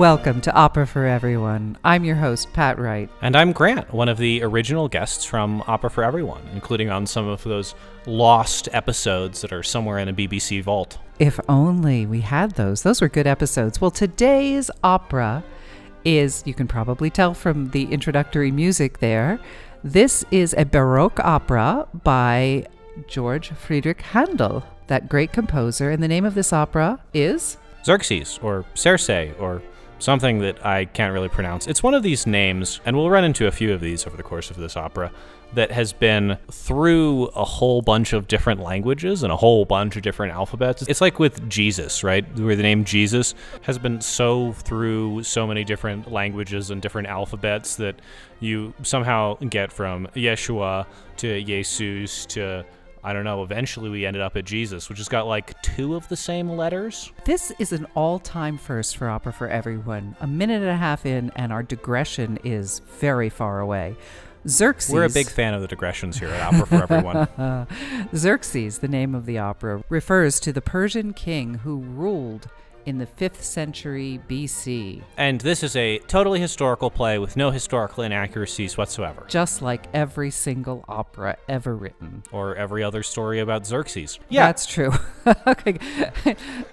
Welcome to Opera for Everyone. I'm your host, Pat Wright. And I'm Grant, one of the original guests from Opera for Everyone, including on some of those lost episodes that are somewhere in a BBC vault. If only we had those. Those were good episodes. Well, today's opera is, you can probably tell from the introductory music there, this is a Baroque opera by George Friedrich Handel, that great composer. And the name of this opera is Xerxes, or Serse, or something that I can't really pronounce. It's one of these names, and we'll run into a few of these over the course of this opera, that has been through a whole bunch of different languages and a whole bunch of different alphabets. It's like with Jesus, right? Where the name Jesus has been so through so many different languages and different alphabets that you somehow get from Yeshua to Jesus to I don't know, eventually we ended up at Jesus, which has got like two of the same letters. This is an all time first for Opera for Everyone. A minute and a half in, and our digression is very far away. Xerxes. We're a big fan of the digressions here at Opera for Everyone. Xerxes, the name of the opera, refers to the Persian king who ruled in the 5th century BC. And this is a totally historical play with no historical inaccuracies whatsoever. Just like every single opera ever written. Or every other story about Xerxes. Yeah. That's true. okay.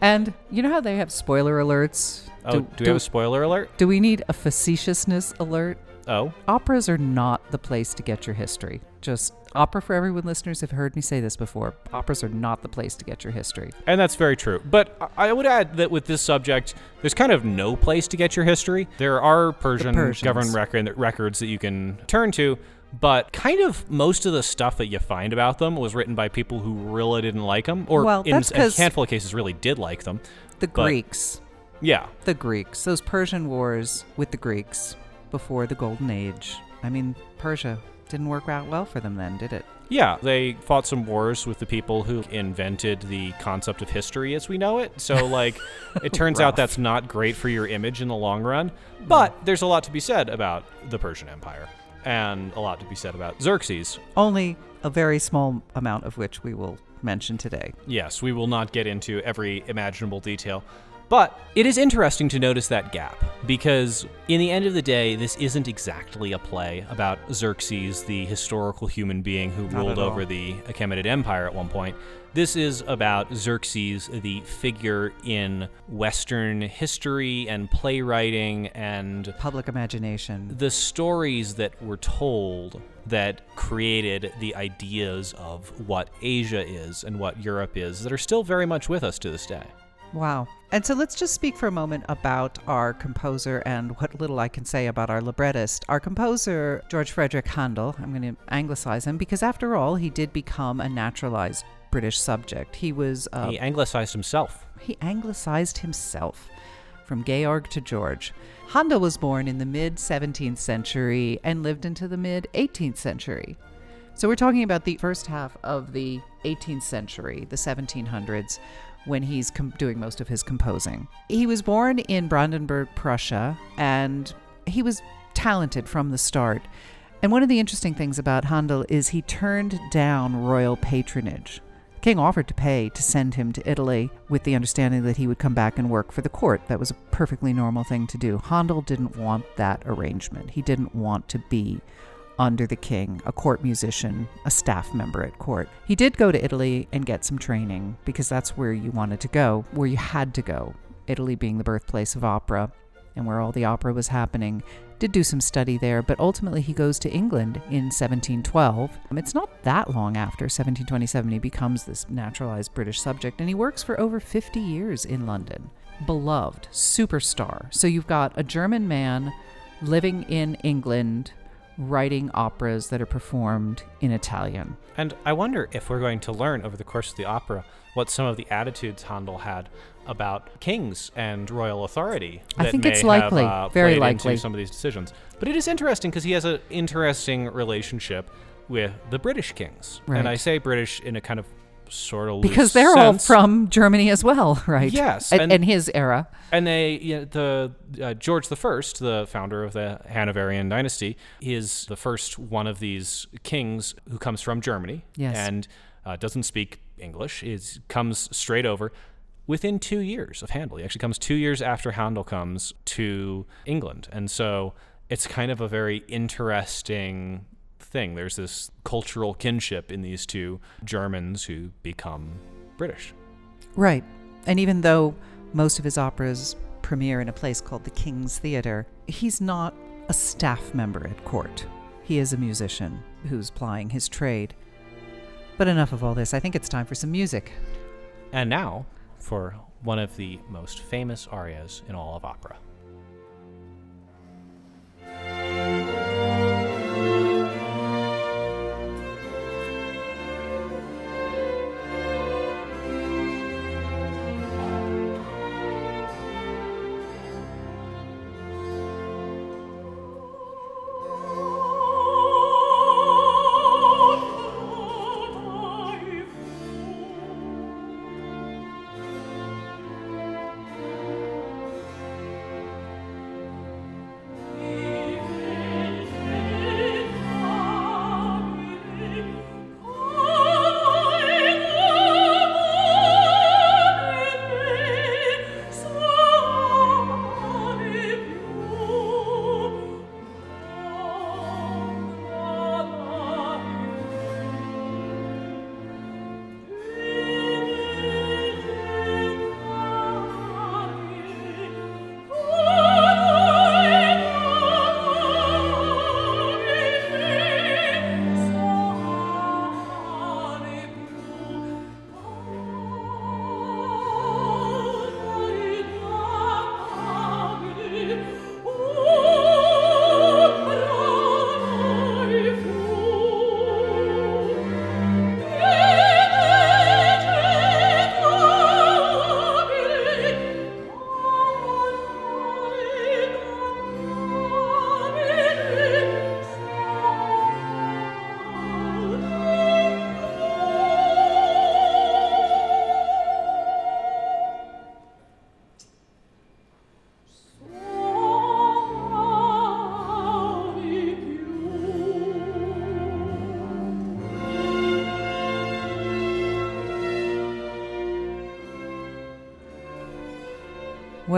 and you know how they have spoiler alerts? Oh, do, do we do, have a spoiler alert? Do we need a facetiousness alert? Oh. Operas are not the place to get your history. Just opera for everyone listeners have heard me say this before. Operas are not the place to get your history. And that's very true. But I would add that with this subject, there's kind of no place to get your history. There are Persian government record, records that you can turn to, but kind of most of the stuff that you find about them was written by people who really didn't like them, or well, in a handful of cases really did like them. The Greeks. Yeah. The Greeks. Those Persian wars with the Greeks before the Golden Age. I mean, Persia didn't work out well for them then, did it? Yeah, they fought some wars with the people who invented the concept of history as we know it. So, like, it turns out that's not great for your image in the long run. But hmm. there's a lot to be said about the Persian Empire, and a lot to be said about Xerxes. Only a very small amount of which we will mention today. Yes, we will not get into every imaginable detail. But it is interesting to notice that gap because, in the end of the day, this isn't exactly a play about Xerxes, the historical human being who ruled over the Achaemenid Empire at one point. This is about Xerxes, the figure in Western history and playwriting and public imagination. The stories that were told that created the ideas of what Asia is and what Europe is that are still very much with us to this day. Wow. And so let's just speak for a moment about our composer and what little I can say about our librettist. Our composer, George Frederick Handel, I'm going to anglicize him because after all, he did become a naturalized British subject. He was. Uh, he anglicized himself. He anglicized himself from Georg to George. Handel was born in the mid 17th century and lived into the mid 18th century. So we're talking about the first half of the 18th century, the 1700s when he's com- doing most of his composing. He was born in Brandenburg, Prussia, and he was talented from the start. And one of the interesting things about Handel is he turned down royal patronage. The king offered to pay to send him to Italy with the understanding that he would come back and work for the court. That was a perfectly normal thing to do. Handel didn't want that arrangement. He didn't want to be under the king, a court musician, a staff member at court. He did go to Italy and get some training because that's where you wanted to go, where you had to go. Italy being the birthplace of opera and where all the opera was happening. Did do some study there, but ultimately he goes to England in 1712. Um, it's not that long after 1727 he becomes this naturalized British subject, and he works for over 50 years in London. Beloved, superstar. So you've got a German man living in England writing operas that are performed in Italian. And I wonder if we're going to learn over the course of the opera what some of the attitudes Handel had about kings and royal authority. I think it's likely, have, uh, very likely, some of these decisions. But it is interesting because he has an interesting relationship with the British kings, right. and I say British in a kind of sort of because they're sense. all from Germany as well, right? Yes, and, in his era. And they, you know, the uh, George the First, the founder of the Hanoverian dynasty, is the first one of these kings who comes from Germany. Yes. and uh, doesn't speak English. Is comes straight over. within two years of Handel. He actually comes two years after Handel comes to England. And so it's kind of a very interesting thing. There's this cultural kinship in these two Germans who become British. Right. And even though most of his operas premiere in a place called the King's Theatre, he's not a staff member at court. He is a musician who's plying his trade. But enough of all this. I think it's time for some music. And now for one of the most famous arias in all of opera.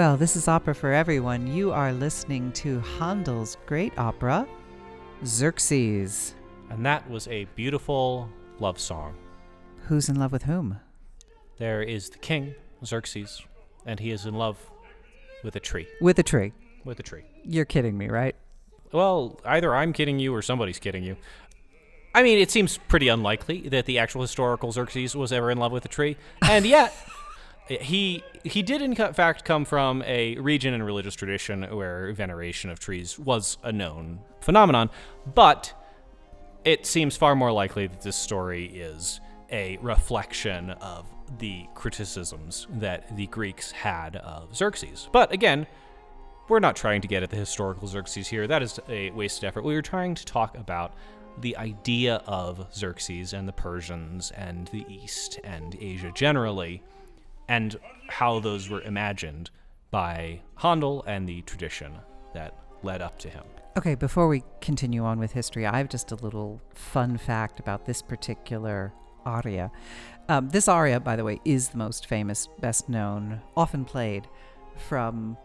Well, this is Opera for Everyone. You are listening to Handel's great opera, Xerxes. And that was a beautiful love song. Who's in love with whom? There is the king, Xerxes, and he is in love with a tree. With a tree. With a tree. You're kidding me, right? Well, either I'm kidding you or somebody's kidding you. I mean, it seems pretty unlikely that the actual historical Xerxes was ever in love with a tree. And yet, he he did in fact come from a region and religious tradition where veneration of trees was a known phenomenon, but it seems far more likely that this story is a reflection of the criticisms that the Greeks had of Xerxes. But again, we're not trying to get at the historical Xerxes here. That is a wasted effort. We were trying to talk about the idea of Xerxes and the Persians and the East and Asia generally and how those were imagined by Handel and the tradition that led up to him. Okay, before we continue on with history, I have just a little fun fact about this particular aria. Um, this aria, by the way, is the most famous, best known, often played from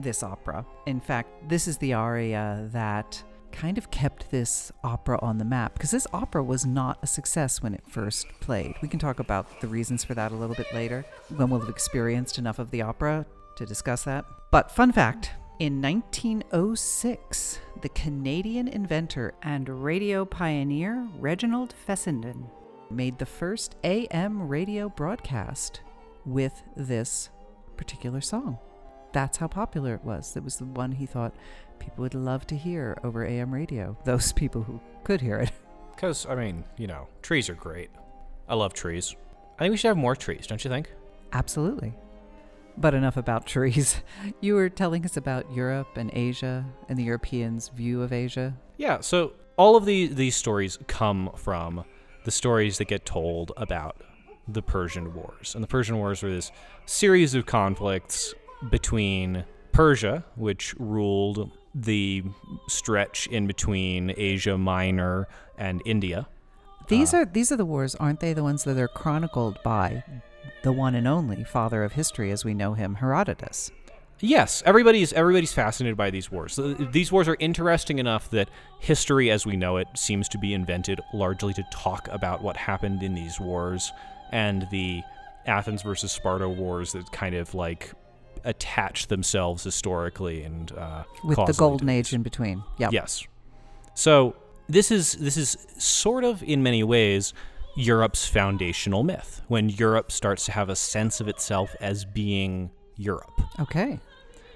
this opera. In fact, this is the aria that kind of kept this opera on the map because this opera was not a success when it first played. We can talk about the reasons for that a little bit later when we'll have experienced enough of the opera to discuss that. But, fun fact in 1906, the Canadian inventor and radio pioneer Reginald Fessenden made the first AM radio broadcast with this particular song. That's how popular it was. It was the one he thought people would love to hear over AM radio. Those people who could hear it. Because, I mean, you know, trees are great. I love trees. I think we should have more trees, don't you think? Absolutely. But enough about trees. You were telling us about Europe and Asia and the Europeans' view of Asia. Yeah, so all of these these stories come from the stories that get told about the Persian Wars. And the Persian Wars were this series of conflicts between Persia, which ruled the stretch in between Asia Minor and India. These uh, are these are the wars, aren't they? The ones that are chronicled by the one and only father of history as we know him, Herodotus. Yes, everybody's everybody's fascinated by these wars. These wars are interesting enough that history as we know it seems to be invented largely to talk about what happened in these wars and the Athens versus Sparta wars that kind of like attach themselves historically and uh, With the golden age in between. Yeah. Yes. So this is this is sort of in many ways Europe's foundational myth when Europe starts to have a sense of itself as being Europe. Okay.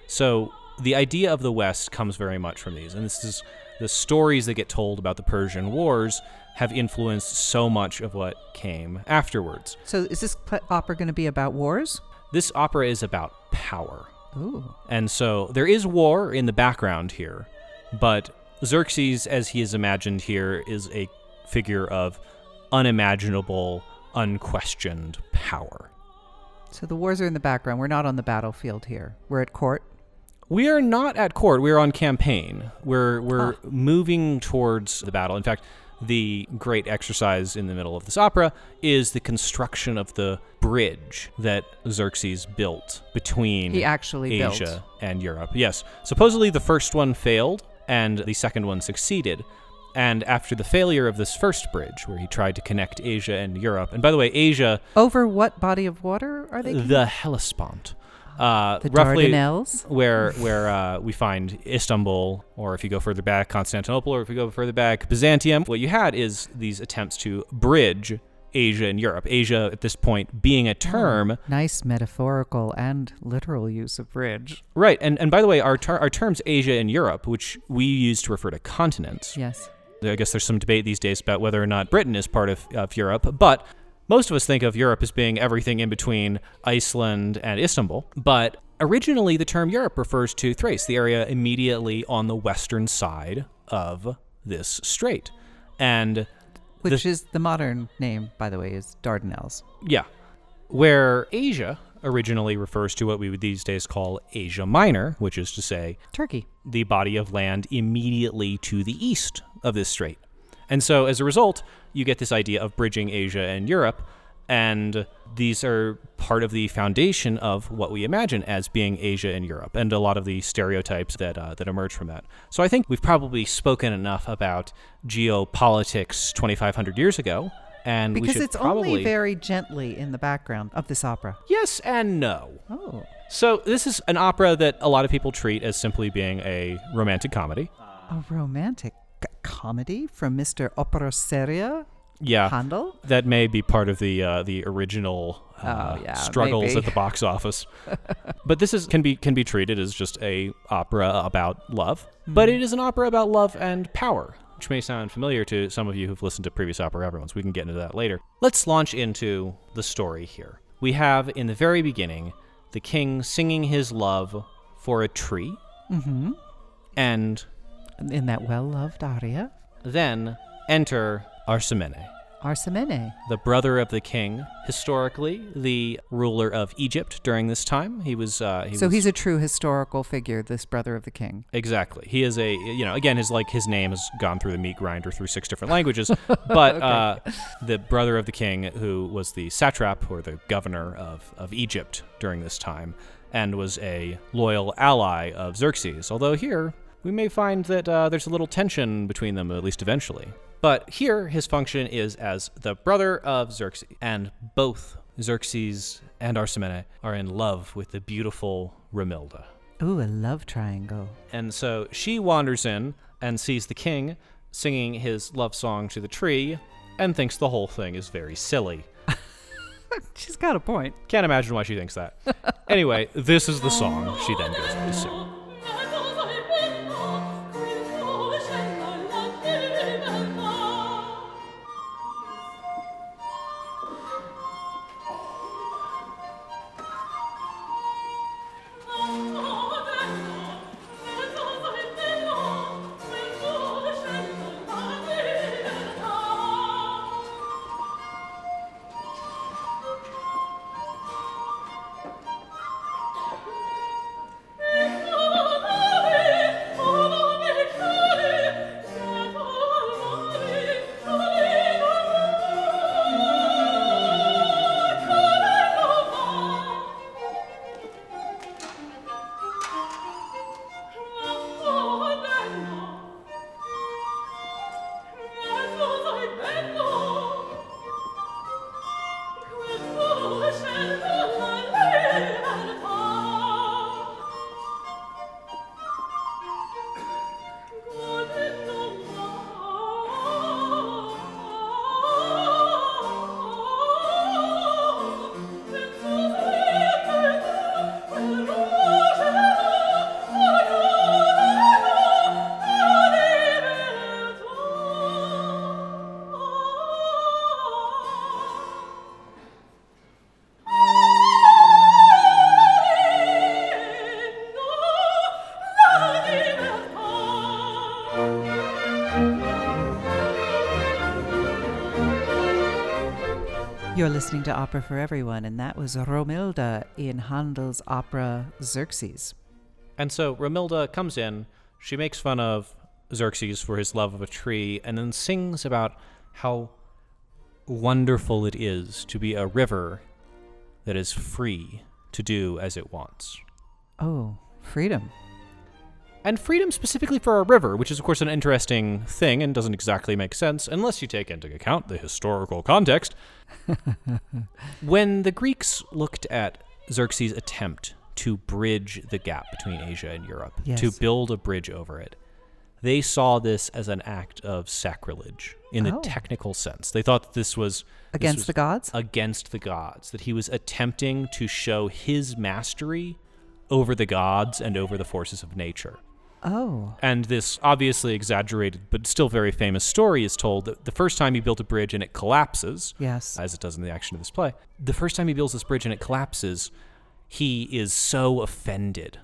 So the idea of the West comes very much from these, and this is the stories that get told about the Persian Wars have influenced so much of what came afterwards. So is this opera going to be about wars? This opera is about power. Ooh. And so there is war in the background here, but Xerxes, as he is imagined here, is a figure of unimaginable, unquestioned power. So the wars are in the background. We're not on the battlefield here. We're at court. We are not at court. We're on campaign. We're we're moving towards the battle. In fact, the great exercise in the middle of this opera is the construction of the bridge that Xerxes built between He actually built. Asia and Europe. Yes. Supposedly the first one failed and the second one succeeded. And after the failure of this first bridge, where he tried to connect Asia and Europe, and by the way, Asia, Over what body of water are they? the Hellespont, uh, the roughly Dardanelles. where where uh, we find Istanbul, or if you go further back, Constantinople, or if you go further back, Byzantium. What you had is these attempts to bridge Asia and Europe. Asia at this point being a term, Nice metaphorical and literal use of bridge. right? And and by the way, our ter- our terms Asia and Europe, which we use to refer to continents. Yes. I guess there's some debate these days about whether or not Britain is part of, of Europe, but most of us think of Europe as being everything in between Iceland and Istanbul. But originally, the term Europe refers to Thrace, the area immediately on the western side of this strait. And Which is the modern name, by the way, is Dardanelles. yeah, where Asia originally refers to what we would these days call Asia Minor, which is to say Turkey. the body of land immediately to the east of this strait. And so as a result, you get this idea of bridging Asia and Europe, and these are part of the foundation of what we imagine as being Asia and Europe, and a lot of the stereotypes that uh, that emerge from that. So I think we've probably spoken enough about geopolitics 2,500 years ago, and Because it's probably only very gently in the background of this opera. yes and no. Oh. So this is an opera that a lot of people treat as simply being a romantic comedy. A romantic comedy from Mr. Opera Seria Yeah, Handel? that may be part of the uh, the original uh, Oh, yeah, struggles maybe. at the box office. but this is can be can be treated as just a opera about love, but Hmm. it is an opera about love and power, which may sound familiar to some of you who've listened to previous opera everyone's. We can get into that later. Let's launch into the story here. We have in the very beginning the king singing his love for a tree, Mm-hmm. and In that well-loved aria. then enter Arsamene. Arsamene. the brother of the king, historically the ruler of Egypt during this time. He was. Uh, he So was, he's a true historical figure, this brother of the king. exactly. He is a. You know, again, his like his name has gone through the meat grinder through six different languages. But uh, the brother of the king, who was the satrap or the governor of of Egypt during this time, and was a loyal ally of Xerxes. Although here we may find that uh, there's a little tension between them, at least eventually. But here, his function is as the brother of Xerxes, and both Xerxes and Arsamene are in love with the beautiful Romilda. Ooh, a love triangle. And so she wanders in and sees the king singing his love song to the tree and thinks the whole thing is very silly. She's got a point. Can't imagine why she thinks that. anyway, this is the song she then goes on to sing. You're listening to Opera for Everyone, and that was Romilda in Handel's opera Xerxes. And so Romilda comes in, she makes fun of Xerxes for his love of a tree, and then sings about how wonderful it is to be a river that is free to do as it wants. Oh, freedom. And freedom specifically for a river, which is, of course, an interesting thing and doesn't exactly make sense unless you take into account the historical context. when the Greeks looked at Xerxes' attempt to bridge the gap between Asia and Europe, Yes. to build a bridge over it, they saw this as an act of sacrilege in Oh. technical sense. They thought that this was this Against was the gods? against the gods, that he was attempting to show his mastery over the gods and over the forces of nature. Oh, And this obviously exaggerated but still very famous story is told that the first time he built a bridge and it collapses, yes. as it does in the action of this play, the first time he builds this bridge and it collapses, he is so offended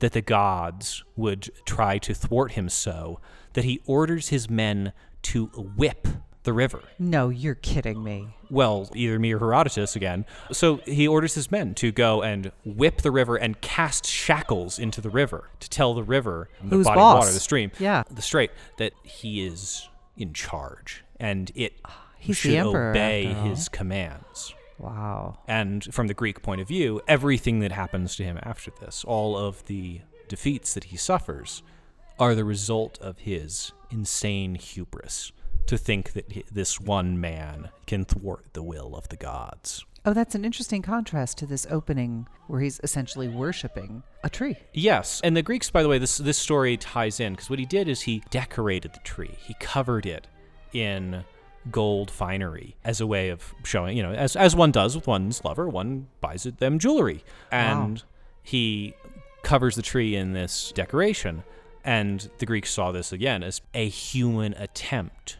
that the gods would try to thwart him so that he orders his men to whip the river. No, you're kidding me. Well, either me or Herodotus again. So he orders his men to go and whip the river and cast shackles into the river to tell the river, the Who's body boss? of water, the stream, Yeah. the strait, that he is in charge and it ah, He's should the emperor, obey after all. his commands. Wow. And from the Greek point of view, everything that happens to him after this, all of the defeats that he suffers, are the result of his insane hubris to think that this one man can thwart the will of the gods. Oh, that's an interesting contrast to this opening where he's essentially worshiping a tree. Yes, and the Greeks, by the way, this this story ties in because what he did is he decorated the tree. He covered it in gold finery as a way of showing, you know, as as one does with one's lover, one buys them jewelry, and he covers the tree in this decoration. And the Greeks saw this again as a human attempt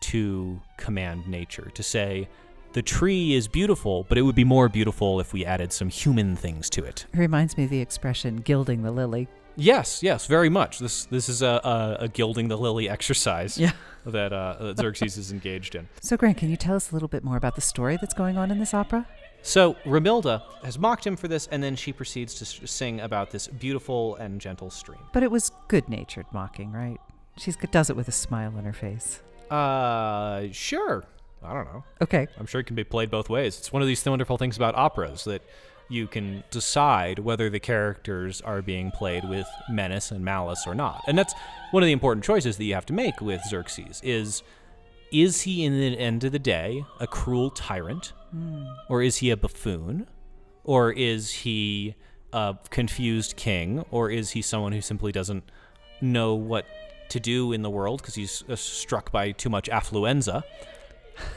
to command nature, to say. The tree is beautiful, but it would be more beautiful if we added some human things to it. It reminds me of the expression gilding the lily. Yes, yes, very much. This this is a, a, a gilding the lily exercise Yeah. that, uh, that Xerxes is engaged in. So, Grant, can you tell us a little bit more about the story that's going on in this opera? So Romilda has mocked him for this, and then she proceeds to s- sing about this beautiful and gentle stream. But it was good natured mocking, right? She does it with a smile on her face. Uh, sure. I don't know. Okay. I'm sure it can be played both ways. It's one of these wonderful things about operas that you can decide whether the characters are being played with menace and malice or not. And that's one of the important choices that you have to make with Xerxes is is he in the end of the day a cruel tyrant or is he a buffoon or is he a confused king or is he someone who simply doesn't know what to do in the world because he's uh, struck by too much affluenza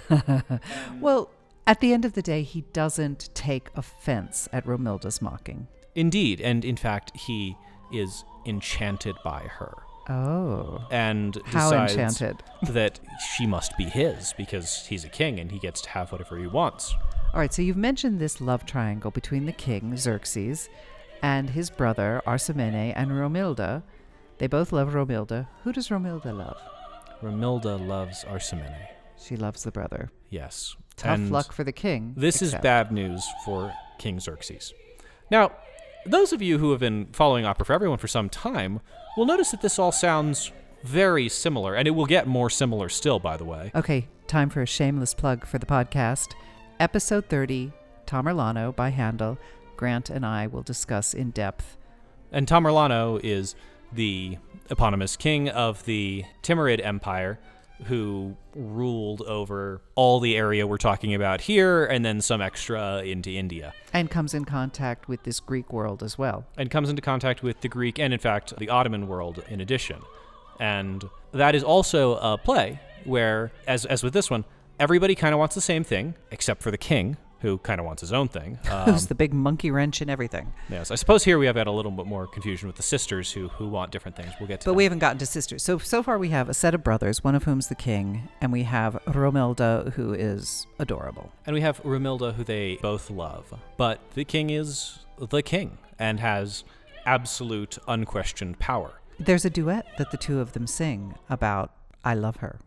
Well, at the end of the day, he doesn't take offense at Romilda's mocking. Indeed, and in fact, he is enchanted by her Oh. and How enchanted. that she must be his because he's a king and he gets to have whatever he wants. All right, so you've mentioned this love triangle between the king, Xerxes, and his brother, Arsamene, and Romilda. They both love Romilda. Who does Romilda love? Romilda loves Arsamene. She loves the brother. Yes. Tough And luck for the king. This is bad news for King Xerxes. Now, those of you who have been following Opera for Everyone for some time will notice that this all sounds very similar, and it will get more similar still, by the way. Okay, time for a shameless plug for the podcast. Episode 30, Tamerlano by Handel. Grant and I will discuss in depth. And Tamerlano is the eponymous king of the Timurid Empire who ruled over all the area we're talking about here and then some extra into India. And comes in contact with this Greek world as well. and comes into contact with the Greek and, in fact, the Ottoman world in addition. And that is also a play where, as, as with this one, everybody kind of wants the same thing, except for the king, who kind of wants his own thing. Um, Who's the big monkey wrench and everything. yes, I suppose here we have had a little bit more confusion with the sisters who, who want different things. We'll get to But we haven't gotten to sisters. So so far we have a set of brothers, one of whom's the king, and we have Romilda, who is adorable. And we have Romilda, who they both love. But the king is the king and has absolute, unquestioned power. There's a duet that the two of them sing about I love her.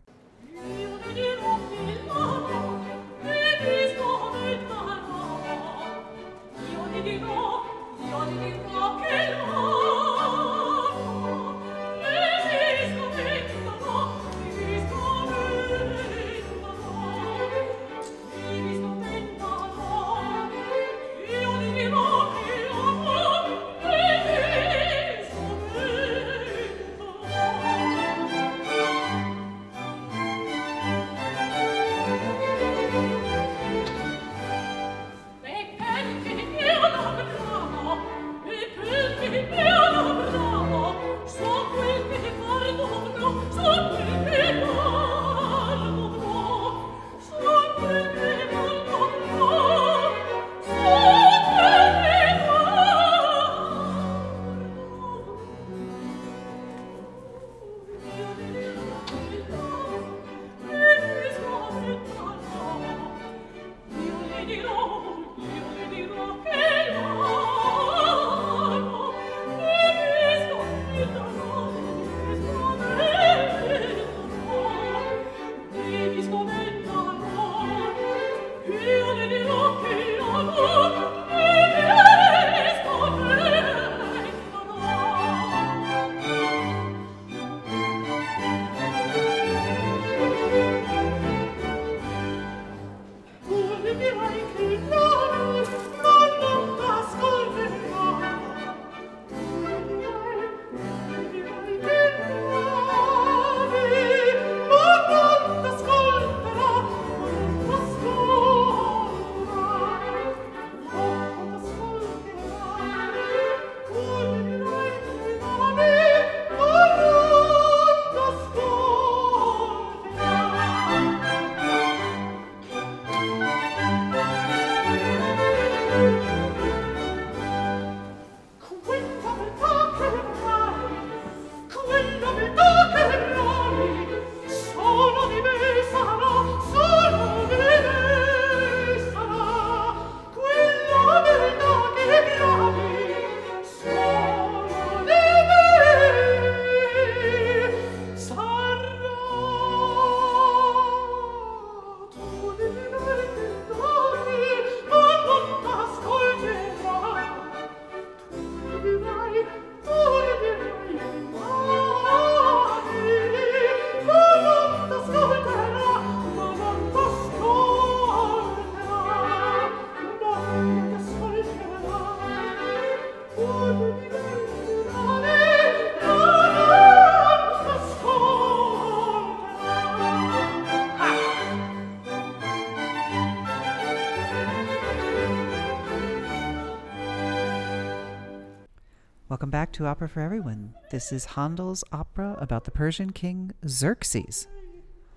Back to Opera for Everyone. This is Handel's opera about the Persian king Xerxes.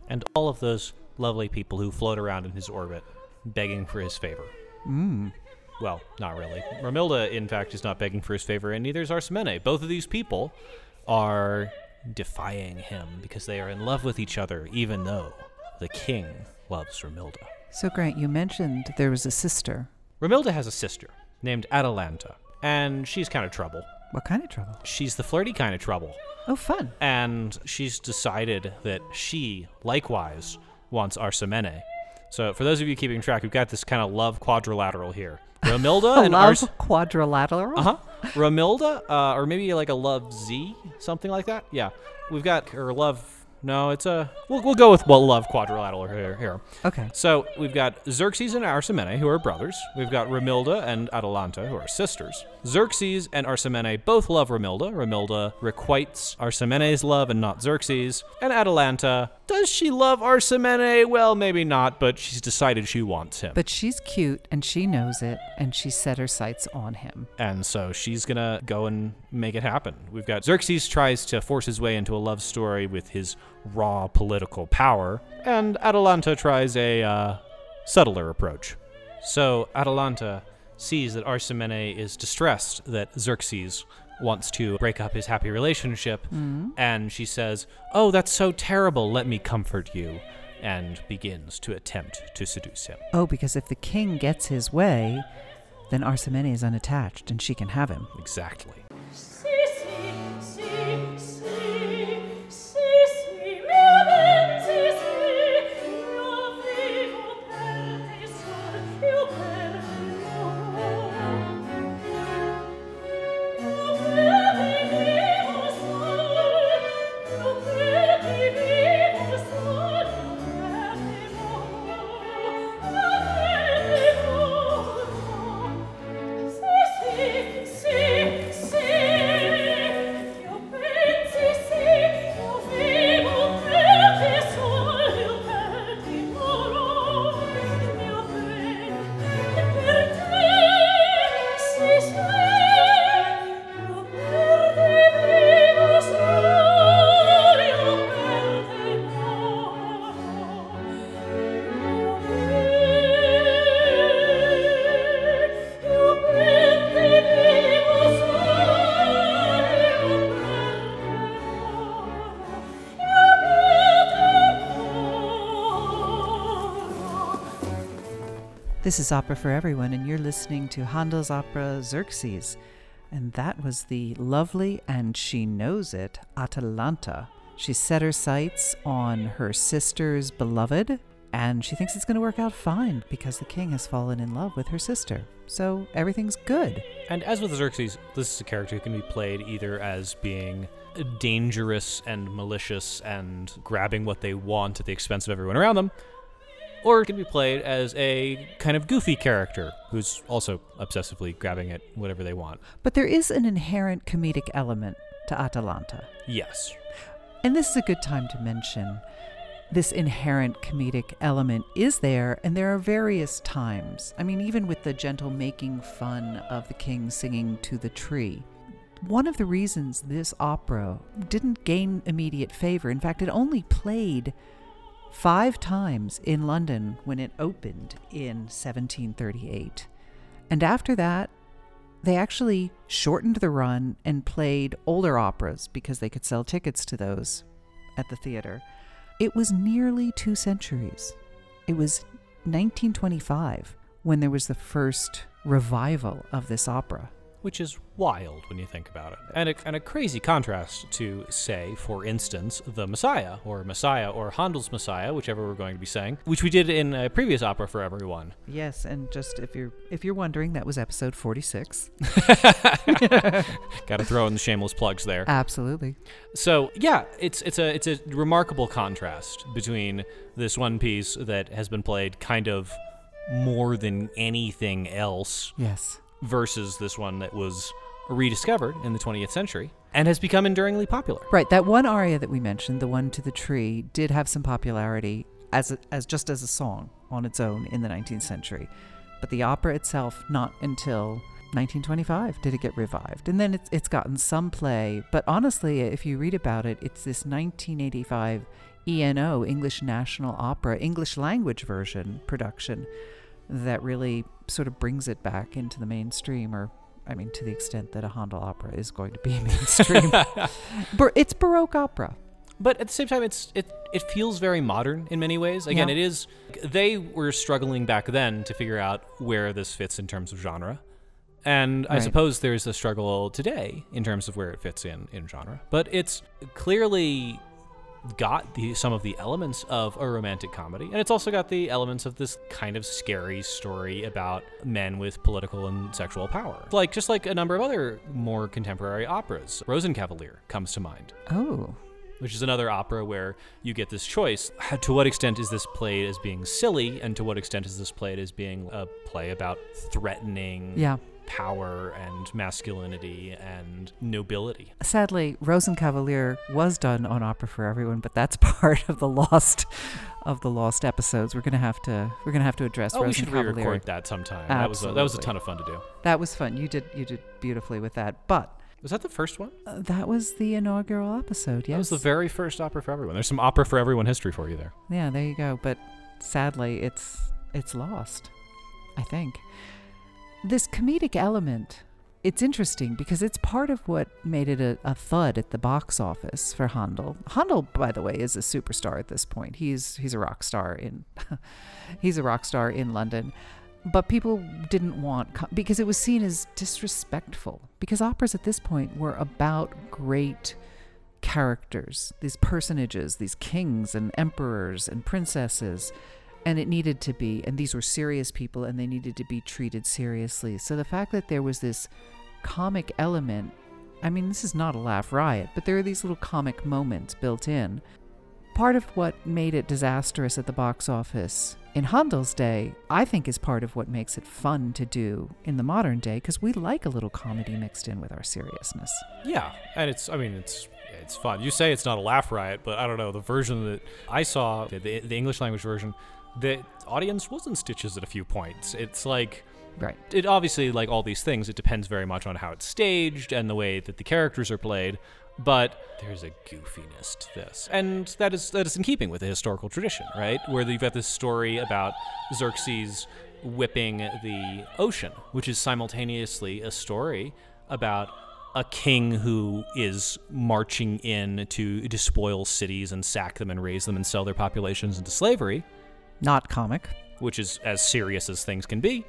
And all of those lovely people who float around in his orbit, begging for his favor. Mm. Well, not really. Romilda, in fact, is not begging for his favor, and neither is Arsamene. Both of these people are defying him because they are in love with each other, even though the king loves Romilda. So, Grant, you mentioned there was a sister. Romilda has a sister named Atalanta, and she's kind of trouble. What kind of trouble? She's the flirty kind of trouble. Oh, fun. And she's decided that she, likewise, wants Arsamene. So, for those of you keeping track, we've got this kind of love quadrilateral here. Romilda and love Ars- quadrilateral? Uh huh. Romilda, uh, or maybe like a love Z, something like that. Yeah, we've got her love. No, it's a. We'll, we'll go with well, love quadrilateral here. Here. Okay. So we've got Xerxes and Arsamene, who are brothers. We've got Romilda and Atalanta, who are sisters. Xerxes and Arsamene both love Romilda. Romilda requites Arsamene's love and not Xerxes. And Atalanta, does she love Arsamene? Well, maybe not, but she's decided she wants him. But she's cute and she knows it and she set her sights on him. And so she's gonna go and make it happen. We've got Xerxes tries to force his way into a love story with his raw political power, and Atalanta tries a uh, subtler approach. So Atalanta sees that Arsamene is distressed that Xerxes wants to break up his happy relationship, and she says, "Oh, that's so terrible. Let me comfort you." And begins to attempt to seduce him. Oh, because if the king gets his way, then Arsamene is unattached and she can have him. Exactly. This is Opera for Everyone, and you're listening to Handel's opera Xerxes. And that was the lovely, and she knows it, Atalanta. She set her sights on her sister's beloved, and she thinks it's going to work out fine because the king has fallen in love with her sister. So everything's good. And as with Xerxes, this is a character who can be played either as being dangerous and malicious and grabbing what they want at the expense of everyone around them, or it can be played as a kind of goofy character who's also obsessively grabbing at whatever they want. But there is an inherent comedic element to Atalanta. Yes. And this is a good time to mention this inherent comedic element is there, and there are various times. I mean, even with the gentle making fun of the king singing to the tree. One of the reasons this opera didn't gain immediate favor, in fact, it only played five times in London when it opened in 1738. And after that, they actually shortened the run and played older operas because they could sell tickets to those at the theater. It was nearly two centuries. It was 1925 when there was the first revival of this opera. Which is wild when you think about it. And a, and a crazy contrast to, say, for instance, The Messiah, or Messiah, or Handel's Messiah, whichever we're going to be saying, which we did in a previous opera for everyone. Yes, and just if you're if you're wondering, that was episode 46. Got to throw in the shameless plugs there. Absolutely. So yeah, it's it's a it's a remarkable contrast between this one piece that has been played kind of more than anything else Yes. Versus this one that was rediscovered in the 20th century and has become enduringly popular. Right, that one aria that we mentioned, the one to the tree, did have some popularity as a, as just as a song on its own in the 19th century. But the opera itself not until 1925 did it get revived. And then it's it's gotten some play, but honestly, if you read about it, it's this 1985 ENO, English National Opera, English language version production that really sort of brings it back into the mainstream or I mean, to the extent that a Handel opera is going to be mainstream. Bar- it's Baroque opera. But at the same time, it's it it feels very modern in many ways. Again, Yeah. it is. They were struggling back then to figure out where this fits in terms of genre, and I suppose there's a struggle today in terms of where it fits in in genre. But it's clearly got the some of the elements of a romantic comedy, and it's also got the elements of this kind of scary story about men with political and sexual power. Like just like a number of other more contemporary operas, Rosenkavalier comes to mind Oh. which is another opera where you get this choice. To what extent is this played as being silly, and to what extent is this played as being a play about threatening Yeah. Power and masculinity and nobility? Sadly, Rosenkavalier was done on Opera for Everyone, but that's part of the lost of the lost episodes. We're gonna have to we're gonna have to address Oh, we should Rosenkavalier. re-record that sometime. That was a, that was a ton of fun to do. That was fun. You did you did beautifully with that. But Was that the first one? uh, that was the inaugural episode. Yes. That was the very first opera for everyone. There's some opera for everyone history for you there. Yeah, there you go. But sadly, it's it's lost. I think this comedic element. It's interesting because it's part of what made it a, a thud at the box office for Handel. Handel, by the way, is a superstar at this point. He's he's a rock star in he's a rock star in London. But people didn't want because it was seen as disrespectful. Because operas at this point were about great characters, these personages, these kings and emperors and princesses. And it needed to be, and these were serious people and they needed to be treated seriously. So the fact that there was this comic element, I mean, this is not a laugh riot, but there are these little comic moments built in. Part of what made it disastrous at the box office in Handel's day, I think, is part of what makes it fun to do in the modern day because we like a little comedy mixed in with our seriousness. Yeah, and it's I mean it's it's fun. You say it's not a laugh riot, but I don't know the version that I saw, the, the English language version, the audience was in stitches at a few points. It's like Right. it obviously like all these things, it depends very much on how it's staged and the way that the characters are played. But there's a goofiness to this, and that is that is in keeping with the historical tradition, right? Where you've got this story about Xerxes whipping the ocean, which is simultaneously a story about a king who is marching in to despoil cities and sack them and raise them and sell their populations into slavery. Not comic. which is as serious as things can be.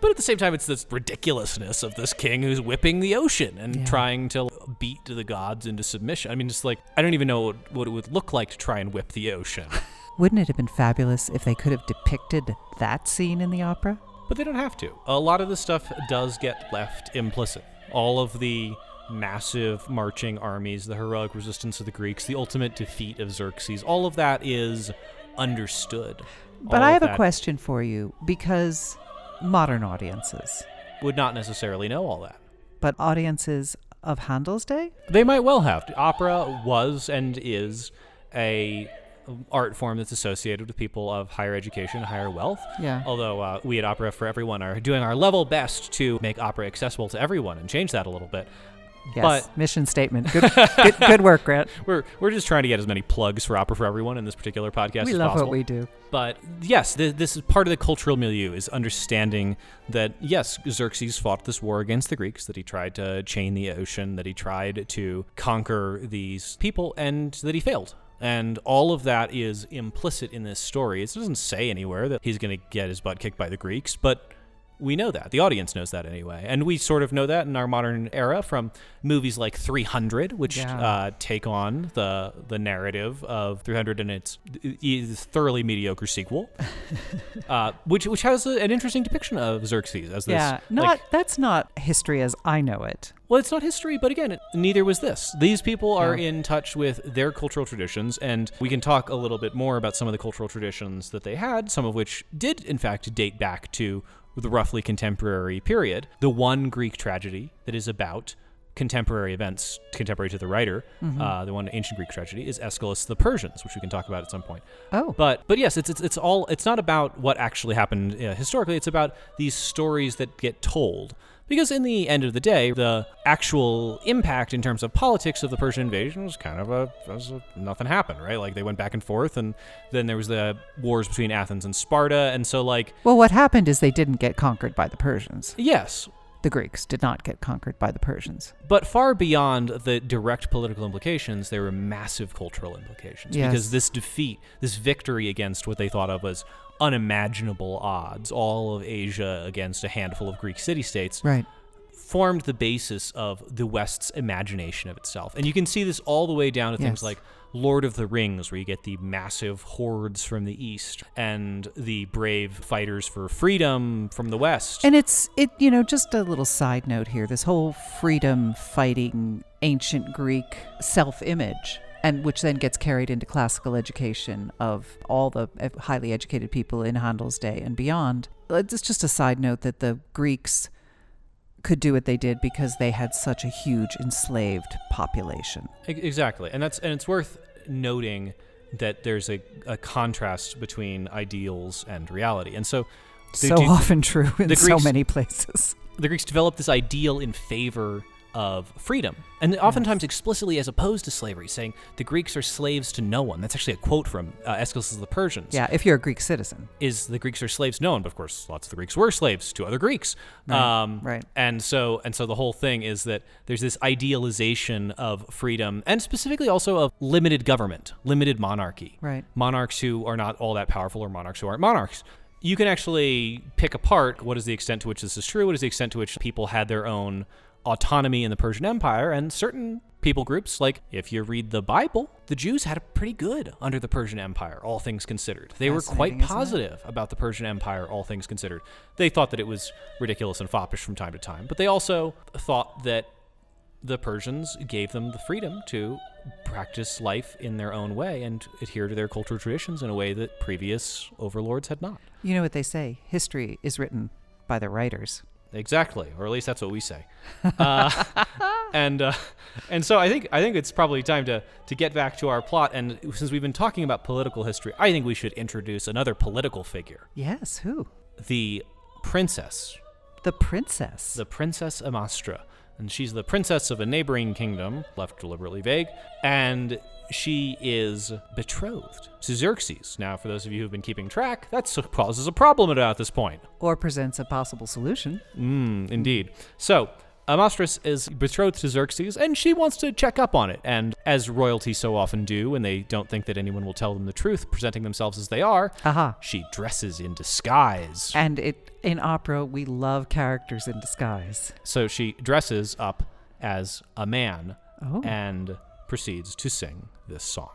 But at the same time, it's this ridiculousness of this king who's whipping the ocean and Yeah. trying to beat the gods into submission. I mean, it's like, I don't even know what, what it would look like to try and whip the ocean. Wouldn't it have been fabulous if they could have depicted that scene in the opera? But they don't have to. A lot of the stuff does get left implicit. All of the massive marching armies, the heroic resistance of the Greeks, the ultimate defeat of Xerxes, all of that is understood. But I have a question for you because modern audiences, Would not necessarily know all that. but audiences of Handel's day? They might well have. Opera was and is a art form that's associated with people of higher education, higher wealth. Yeah. Although uh, we at Opera for Everyone are doing our level best to make opera accessible to everyone and change that a little bit. Yes. But- mission statement. Good, good, good work, Grant. We're we're just trying to get as many plugs for Opera for Everyone in this particular podcast we as love possible. what we do. But yes, th- this is part of the cultural milieu is understanding that yes, Xerxes fought this war against the Greeks, that he tried to chain the ocean, that he tried to conquer these people, and that he failed. And all of that is implicit in this story. It doesn't say anywhere that he's going to get his butt kicked by the Greeks, but we know that. The audience knows that anyway. And we sort of know that in our modern era from movies like 300, which Yeah. uh, take on the the narrative of 300 and its e- thoroughly mediocre sequel, uh, which which has a, an interesting depiction of Xerxes as this. Yeah. Not like, that's not history as I know it. well, it's not history, but again, neither was this. These people are Yeah. in touch with their cultural traditions, and we can talk a little bit more about some of the cultural traditions that they had, some of which did, in fact, date back to the roughly contemporary period. The one Greek tragedy that is about contemporary events, contemporary to the writer, Mm-hmm. uh, the one ancient Greek tragedy, is Aeschylus the Persians, which we can talk about at some point. Oh. But but yes, it's it's, it's all it's not about what actually happened uh, historically. It's about these stories that get told. Because in the end of the day, the actual impact in terms of politics of the Persian invasion was kind of a, a nothing happened, right? Like they went back and forth, and then there was the wars between Athens and Sparta, and so like Well, what happened is they didn't get conquered by the Persians. yes, The Greeks did not get conquered by the Persians. But far beyond the direct political implications, there were massive cultural implications Yes. because this defeat, this victory against what they thought of as unimaginable odds, all of Asia against a handful of Greek city states, Right. formed the basis of the West's imagination of itself. And you can see this all the way down to things like Lord of the Rings, where you get the massive hordes from the East and the brave fighters for freedom from the West. And it's it you know just a little side note here. This whole freedom fighting ancient Greek self-image and which then gets carried into classical education of all the highly educated people in Handel's day and beyond. It's just a side note that the Greeks could do what they did because they had such a huge enslaved population. Exactly, and that's and it's worth noting that there's a, a contrast between ideals and reality, and so so do- often true in the so many places. the Greeks developed this ideal in favor of freedom, and oftentimes explicitly as opposed to slavery, saying the Greeks are slaves to no one. That's actually a quote from uh, Aeschylus of the Persians. Yeah, if you're a Greek citizen. is the Greeks are slaves to no one, but of course lots of the Greeks were slaves to other Greeks. Right, um, right. And so and so the whole thing is that there's this idealization of freedom and specifically also of limited government, limited monarchy. Right. Monarchs who are not all that powerful or monarchs who aren't monarchs. You can actually pick apart what is the extent to which this is true, what is the extent to which people had their own autonomy in the Persian Empire, and certain people groups, like if you read the Bible, the Jews had it pretty good under the Persian Empire, all things considered. They were quite Fascinating, isn't it? positive about the Persian Empire, all things considered. They thought that it was ridiculous and foppish from time to time, but they also thought that the Persians gave them the freedom to practice life in their own way and adhere to their cultural traditions in a way that previous overlords had not. You know what they say, history is written by the writers. Exactly, or at least that's what we say. Uh, and uh, and so I think I think it's probably time to to get back to our plot. And since we've been talking about political history, I think we should introduce another political figure, Yes, who? the princess, The princess. the Princess Amastre, and she's the princess of a neighboring kingdom, left deliberately vague, and she is betrothed to Xerxes. Now, for those of you who've been keeping track, that causes a problem at this point. or presents a possible solution. Mm, indeed. So, Amastris is betrothed to Xerxes, and she wants to check up on it. And as royalty so often do, when they don't think that anyone will tell them the truth, presenting themselves as they are, Aha. she dresses in disguise. And it in opera, we love characters in disguise. So she dresses up as a man Oh. and proceeds to sing this song.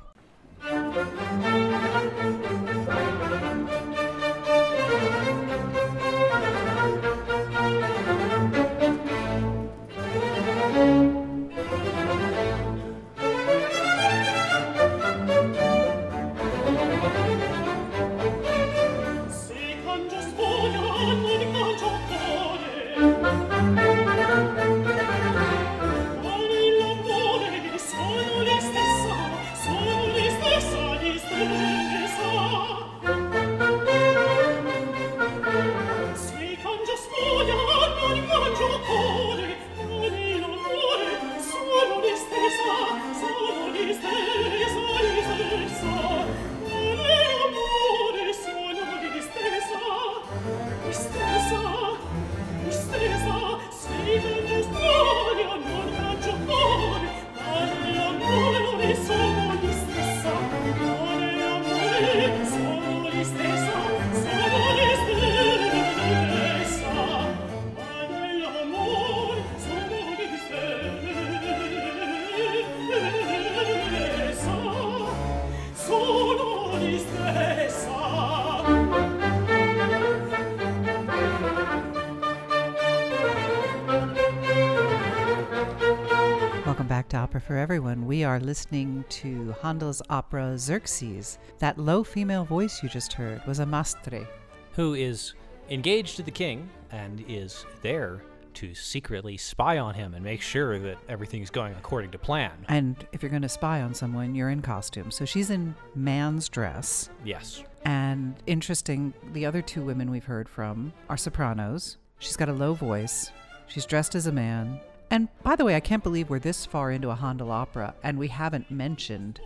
Opera for Everyone. We are listening to Handel's opera Xerxes. That low female voice you just heard was Amastre. Who is engaged to the king and is there to secretly spy on him and make sure that everything is going according to plan. And if you're going to spy on someone, you're in costume. So she's in man's dress. Yes. And interesting, the other two women we've heard from are sopranos. She's got a low voice. She's dressed as a man. And by the way, I can't believe we're this far into a Handel opera and we haven't mentioned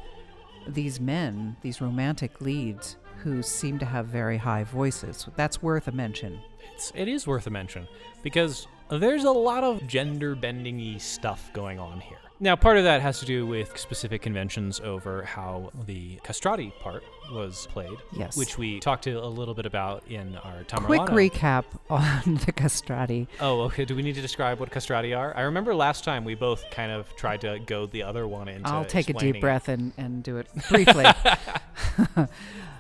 these men, these romantic leads, who seem to have very high voices. That's worth a mention. It's, it is worth a mention because there's a lot of gender bending stuff going on here. Now, part of that has to do with specific conventions over how the castrati part was played, Yes. which we talked to a little bit about in our Tamerlano. Quick recap on the castrati. Oh, okay. Do we need to describe what castrati are? I remember last time we both kind of tried to go the other one into. I'll take a deep breath and, and do it briefly.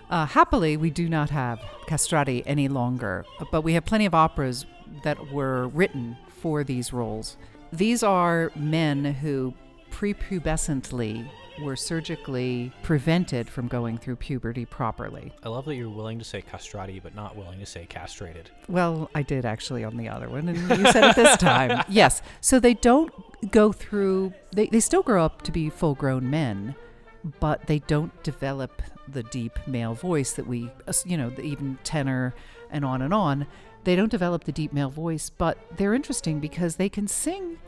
uh, happily, we do not have castrati any longer, but we have plenty of operas that were written for these roles. These are men who prepubescently were surgically prevented from going through puberty properly. I love that you're willing to say castrati, but not willing to say castrated. Well, I did actually on the other one, and you said it this time. Yes. So they don't go through, they, they still grow up to be full grown men, but they don't develop the deep male voice that we, you know, even tenor and on and on. They don't develop the deep male voice, but they're interesting because they can sing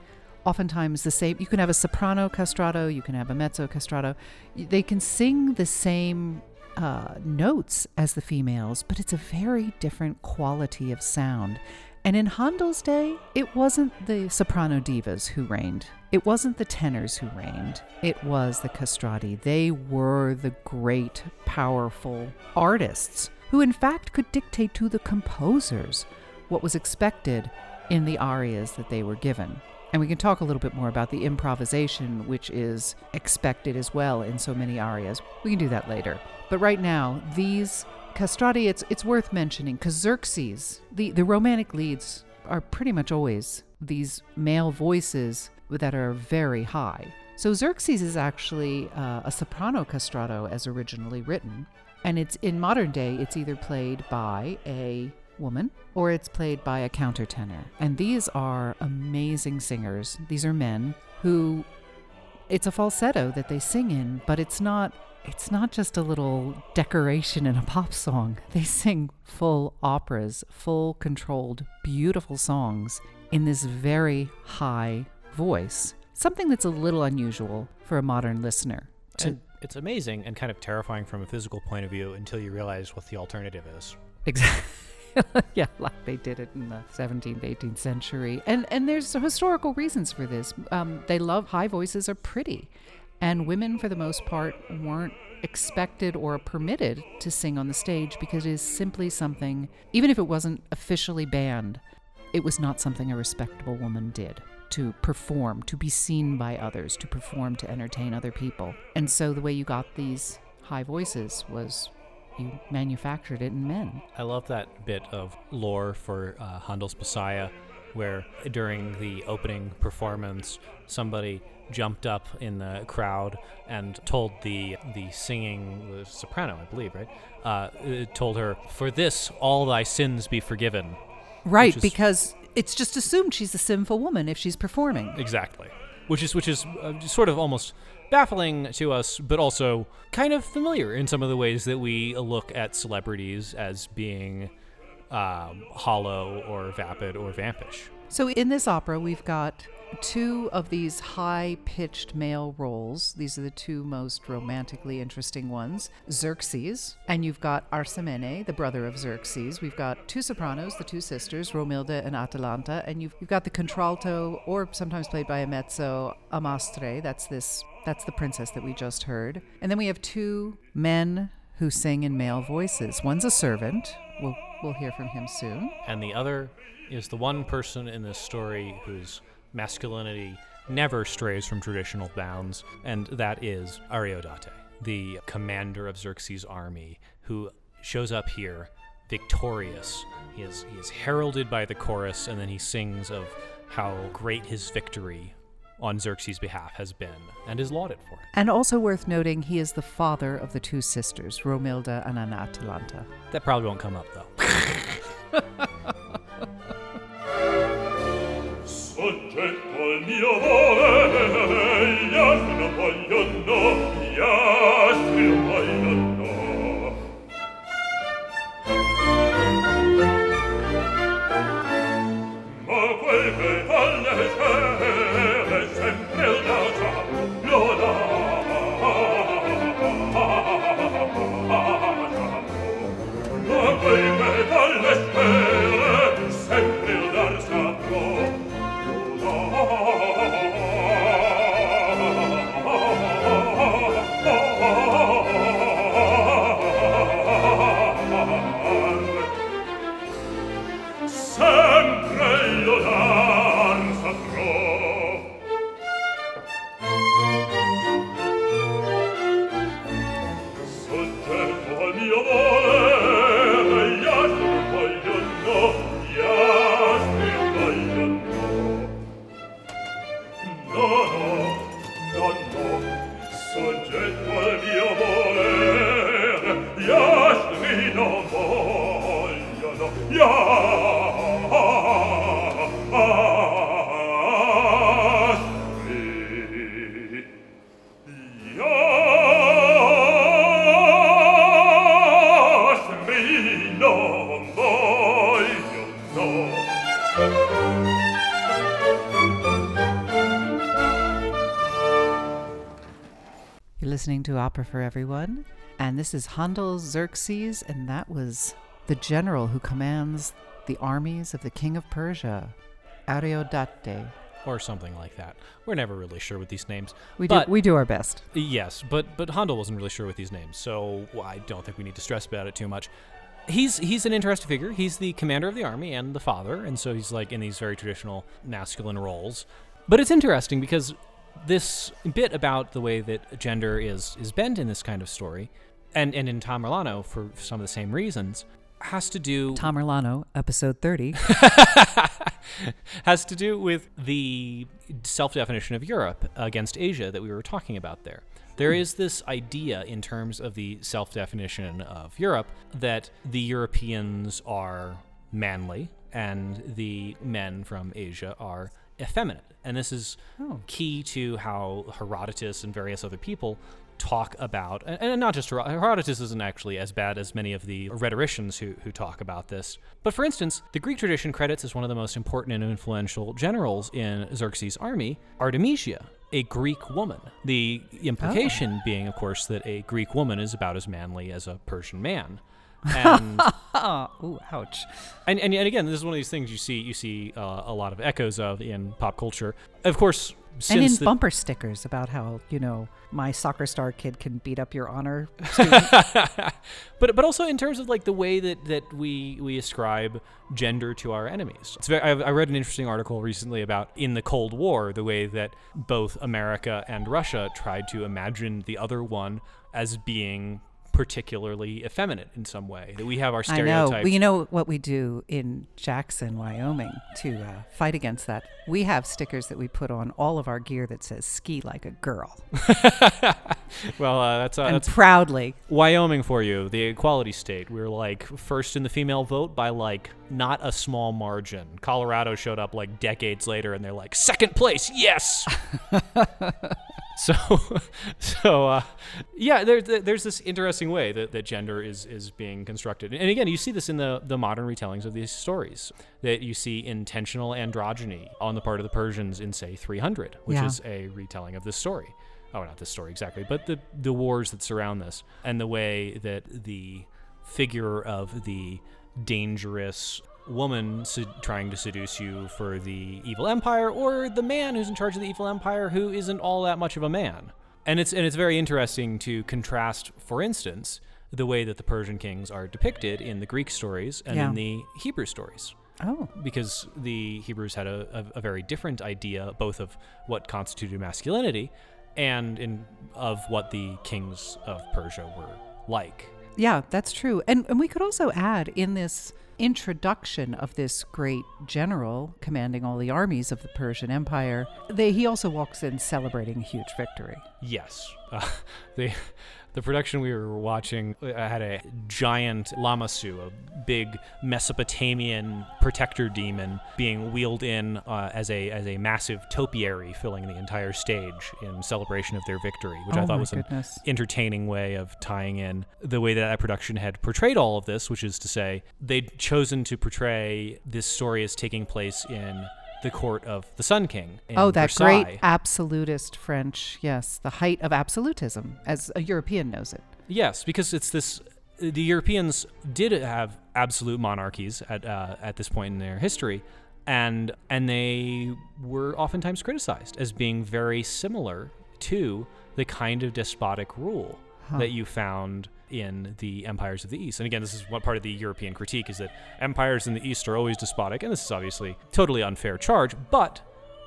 oftentimes the same. You can have a soprano castrato, you can have a mezzo castrato. They can sing the same uh, notes as the females, but it's a very different quality of sound. And in Handel's day, it wasn't the soprano divas who reigned. It wasn't the tenors who reigned. It was the castrati. They were the great, powerful artists who, in fact, could dictate to the composers what was expected in the arias that they were given. And we can talk a little bit more about the improvisation, which is expected as well in so many arias. We can do that later. But right now, these castrati, it's, it's worth mentioning because Xerxes, the, the romantic leads are pretty much always these male voices that are very high. So Xerxes is actually uh, a soprano castrato as originally written. And it's in modern day, it's either played by a woman or it's played by a countertenor. And these are amazing singers. These are men who it's a falsetto that they sing in, but it's not it's not just a little decoration in a pop song. They sing full operas, full controlled, beautiful songs in this very high voice. Something that's a little unusual for a modern listener. To And it's amazing and kind of terrifying from a physical point of view until you realize what the alternative is. Exactly. yeah, like they did it in the 17th, 18th century. And and there's historical reasons for this. Um, they love high voices are pretty, and women for the most part weren't expected or permitted to sing on the stage because it is simply something, even if it wasn't officially banned, it was not something a respectable woman did to perform, to be seen by others, to perform to entertain other people. And so the way you got these high voices was you manufactured it in men. I love that bit of lore for uh, Handel's Messiah, where during the opening performance, somebody jumped up in the crowd and told the the singing the soprano, I believe, right? Uh, told her, "For this, all thy sins be forgiven." Right, is- because it's just assumed she's a sinful woman if she's performing. Exactly. Which is which is uh, sort of almost baffling to us, but also kind of familiar in some of the ways that we look at celebrities as being um, hollow or vapid or vampish. So in this opera, we've got two of these high pitched male roles. These are the two most romantically interesting ones Xerxes, and you've got Arsamene, the brother of Xerxes. We've got two sopranos, the two sisters, Romilda and Atalanta, and you've, you've got the contralto, or sometimes played by a mezzo, Amastre. That's this. That's the princess that we just heard. And then we have two men who sing in male voices. One's a servant. We'll, we'll hear from him soon. And the other is the one person in this story whose masculinity never strays from traditional bounds, and that is Ariodate, the commander of Xerxes' army, who shows up here victorious. He is, he is heralded by the chorus, and then he sings of how great his victory on Xerxes' behalf has been, and is lauded for it. And also worth noting, he is the father of the two sisters, Romilda and Anna Atalanta. That probably won't come up, though. Opera for Everyone, and this is Handel's Xerxes, and that was the general who commands the armies of the king of Persia, Ariodate. or something like that. We're never really sure with these names. We but do we do our best. Yes, but but Handel wasn't really sure with these names, so I don't think we need to stress about it too much. He's he's an interesting figure. He's the commander of the army and the father, and so he's like in these very traditional masculine roles. But it's interesting because this bit about the way that gender is is bent in this kind of story, and and in Tom Tamerlano for some of the same reasons, has to do Tom Tamerlano, episode 30. has to do with the self definition of Europe against Asia that we were talking about there. There hmm. is this idea in terms of the self definition of Europe that the Europeans are manly and the men from Asia are effeminate. And this is Oh. key to how Herodotus and various other people talk about, and, not just Hero- Herodotus isn't actually as bad as many of the rhetoricians who, who talk about this. But for instance, the Greek tradition credits as one of the most important and influential generals in Xerxes' army Artemisia, a Greek woman. The implication ah. being, of course, that a Greek woman is about as manly as a Persian man. And Oh, ooh, ouch. and, and and again, this is one of these things you see you see uh, a lot of echoes of in pop culture. Of course, since and in the, bumper stickers about how, you know, my soccer star kid can beat up your honor but but also in terms of like the way that that we we ascribe gender to our enemies. It's very, I, I read an interesting article recently about in the Cold War the way that both America and Russia tried to imagine the other one as being particularly effeminate in some way. That we have our stereotypes. I know. Well, you know what we do in Jackson, Wyoming to uh, fight against that? We have stickers that we put on all of our gear that says ski like a girl. well, uh, that's uh, and that's proudly. Wyoming for you, the equality state. We're like first in the female vote by like not a small margin. Colorado showed up like decades later and they're like second place, yes. so, so uh, yeah, there, there- there's this interesting way that, that gender is is being constructed, and again, you see this in the the modern retellings of these stories. That you see intentional androgyny on the part of the Persians in say 300, which Yeah. is a retelling of this story. Oh, not this story exactly, but the the wars that surround this, and the way that the figure of the dangerous woman trying to seduce you for the evil empire, or the man who's in charge of the evil empire who isn't all that much of a man. And it's and it's very interesting to contrast, for instance, the way that the Persian kings are depicted in the Greek stories and Yeah. in the Hebrew stories Oh, because the Hebrews had a, a, a very different idea both of what constituted masculinity and in of what the kings of Persia were like. yeah, that's true. And, and we could also add in this introduction of this great general commanding all the armies of the Persian Empire, they, he also walks in celebrating a huge victory. Yes, uh, the the production we were watching uh, had a giant Lamassu, a big Mesopotamian protector demon, being wheeled in uh, as a as a massive topiary, filling the entire stage in celebration of their victory, which I Oh thought my was an entertaining way of tying in. The way that that production had portrayed all of this, which is to say, they'd chosen to portray this story as taking place in the court of the Sun King. In oh, that Versailles. great absolutist French, yes, the height of absolutism, as a European knows it. Yes, because it's this. The Europeans did have absolute monarchies at uh, at this point in their history, and and they were oftentimes criticized as being very similar to the kind of despotic rule that you found in the empires of the East. And again, this is what part of the European critique is that empires in the East are always despotic, and this is obviously totally unfair charge. But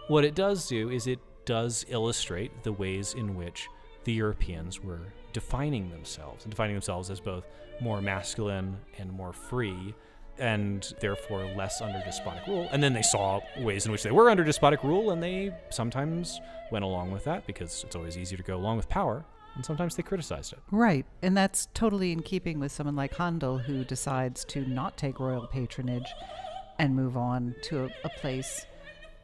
what it does do is it does illustrate the ways in which the Europeans were defining themselves and defining themselves as both more masculine and more free and therefore less under despotic rule. And then they saw ways in which they were under despotic rule and they sometimes went along with that because it's always easier to go along with power and sometimes they criticized it. Right. And that's totally in keeping with someone like Handel who decides to not take royal patronage and move on to a, a place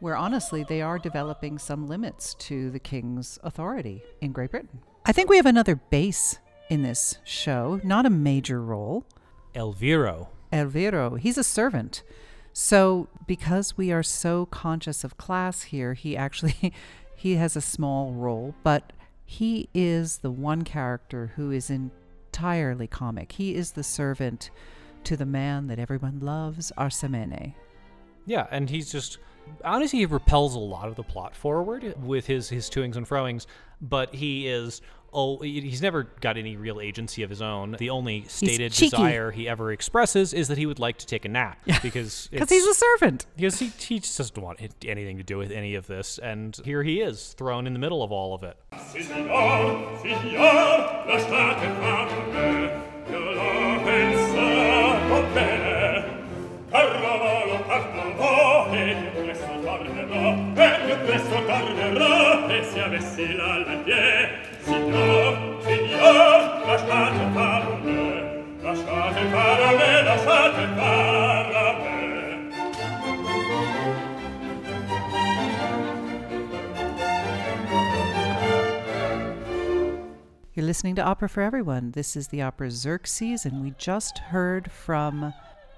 where honestly they are developing some limits to the king's authority in Great Britain. I think we have another bass in this show, not a major role. Elviro. Elviro, he's a servant. So because we are so conscious of class here, he actually he has a small role, but he is the one character who is entirely comic. He is the servant to the man that everyone loves, Arsamene. Yeah, and he's just honestly he repels a lot of the plot forward with his his toings and froings, but he is oh he's never got any real agency of his own. The only stated desire he ever expresses is that he would like to take a nap because Because he's a servant. because he, he just doesn't want anything to do with any of this, and here he is thrown in the middle of all of it. You're listening to Opera for Everyone. This is the opera Xerxes, and we just heard from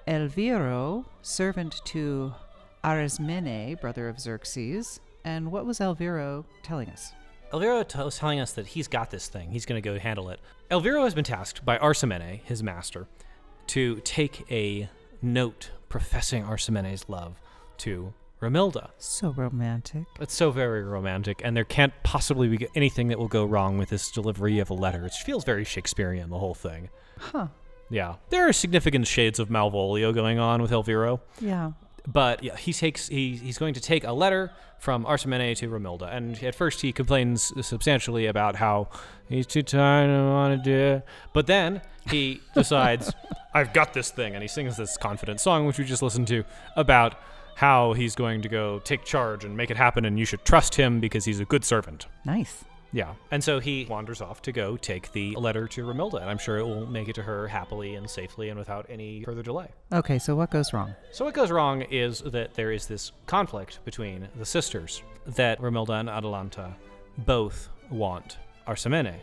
Elviro, servant to Arsamene, brother of Xerxes. And what was Elviro telling us? Elviro t- was telling us that he's got this thing. He's going to go handle it. Elviro has been tasked by Arsamene, his master, to take a note professing Arsamene's love to Romilda. So romantic. It's so very romantic, and there can't possibly be anything that will go wrong with this delivery of a letter. It feels very Shakespearean, the whole thing. Huh. Yeah. There are significant shades of Malvolio going on with Elviro. Yeah. But yeah, he takes he, he's going to take a letter from Arsamene to Romilda, and at first he complains substantially about how he's too tired and want to do it. But then he decides, I've got this thing, and he sings this confident song, which we just listened to, about how he's going to go take charge and make it happen, and you should trust him because he's a good servant. Nice. Yeah. And so he wanders off to go take the letter to Romilda, and I'm sure it will make it to her happily and safely and without any further delay. Okay, so what goes wrong? So what goes wrong is that there is this conflict between the sisters that Romilda and Atalanta both want Arsamene,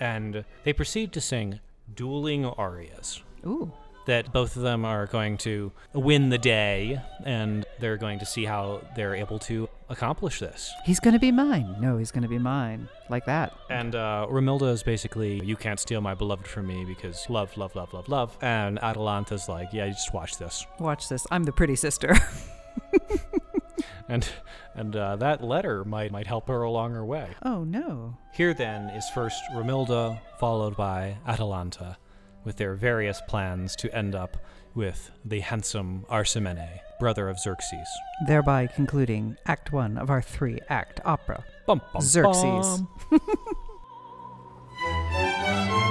and they proceed to sing dueling arias Ooh. That both of them are going to win the day and they're going to see how they're able to accomplish this. He's going to be mine. No, he's going to be mine. Like that. And uh, Romilda is basically, you can't steal my beloved from me because love, love, love, love, love. And Atalanta's like, yeah, just watch this. Watch this. I'm the pretty sister. And and uh, that letter might might help her along her way. oh, no. Here then is first Romilda, followed by Atalanta, with their various plans to end up with the handsome Arsamene, brother of Xerxes. Thereby concluding Act One of our three act opera. Bum, bum, Xerxes. bum.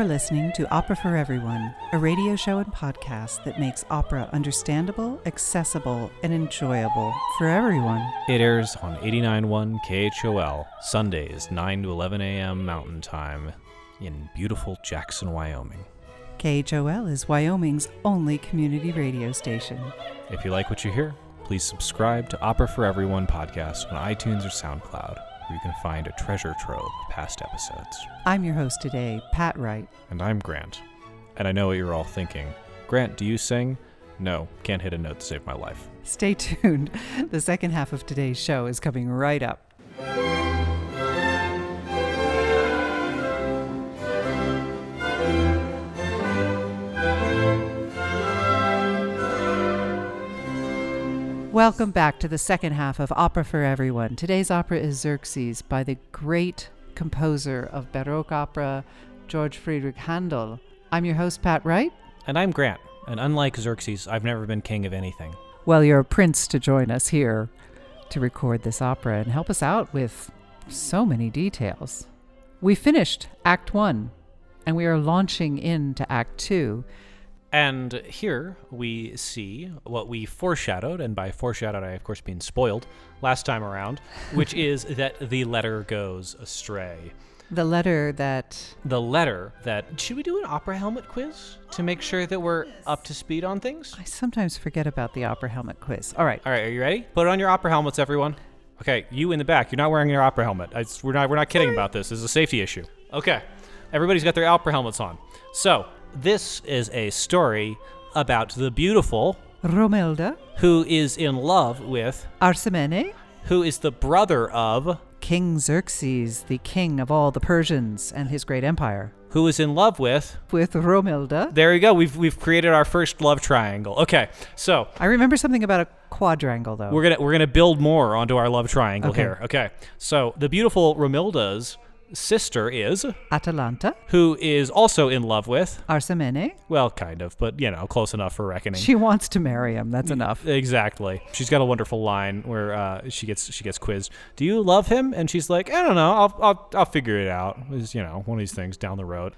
You're listening to Opera for Everyone, a radio show and podcast that makes opera understandable, accessible, and enjoyable for everyone. It airs on 89.1 KHOL, Sundays, 9 to 11 a.m. Mountain Time, in beautiful Jackson, Wyoming. KHOL is Wyoming's only community radio station. If you like what you hear, please subscribe to Opera for Everyone podcast on iTunes or SoundCloud, where you can find a treasure trove of past episodes. I'm your host today, Pat Wright. And I'm Grant. And I know what you're all thinking. Grant, do you sing? No, can't hit a note to save my life. Stay tuned. The second half of today's show is coming right up. Welcome back to the second half of Opera for Everyone. Today's opera is Xerxes by the great composer of Baroque opera, George Friedrich Handel. I'm your host, Pat Wright. And I'm Grant. And unlike Xerxes, I've never been king of anything. Well, you're a prince to join us here to record this opera and help us out with so many details. We finished Act One, and we are launching into Act Two. And here we see what we foreshadowed, and by foreshadowed, I of course mean spoiled, last time around, which is that the letter goes astray. The letter that. The letter that. Should we do an opera helmet quiz to make sure that we're up to speed on things? I sometimes forget about the opera helmet quiz. All right. All right, are you ready? Put on your opera helmets, everyone. Okay, you in the back, you're not wearing your opera helmet. I, we're not. We're not kidding about this. This is a safety issue. Okay, everybody's got their opera helmets on. So this is a story about the beautiful Romilda, who is in love with Arsamene, who is the brother of King Xerxes, the king of all the Persians and his great empire. who is in love with. With Romilda. There you go. We've we've created our first love triangle. Okay, so I remember something about a quadrangle, though. we're gonna we're gonna build more onto our love triangle Okay. here. Okay, so the beautiful Romilda's sister is Atalanta, who is also in love with. Arsamene. Well, kind of, but you know, close enough for reckoning. She wants to marry him. That's enough. Exactly. She's got a wonderful line where uh, she gets she gets quizzed. Do you love him? And she's like, I don't know. I'll I'll, I'll figure it out. Is you know one of these things down the road.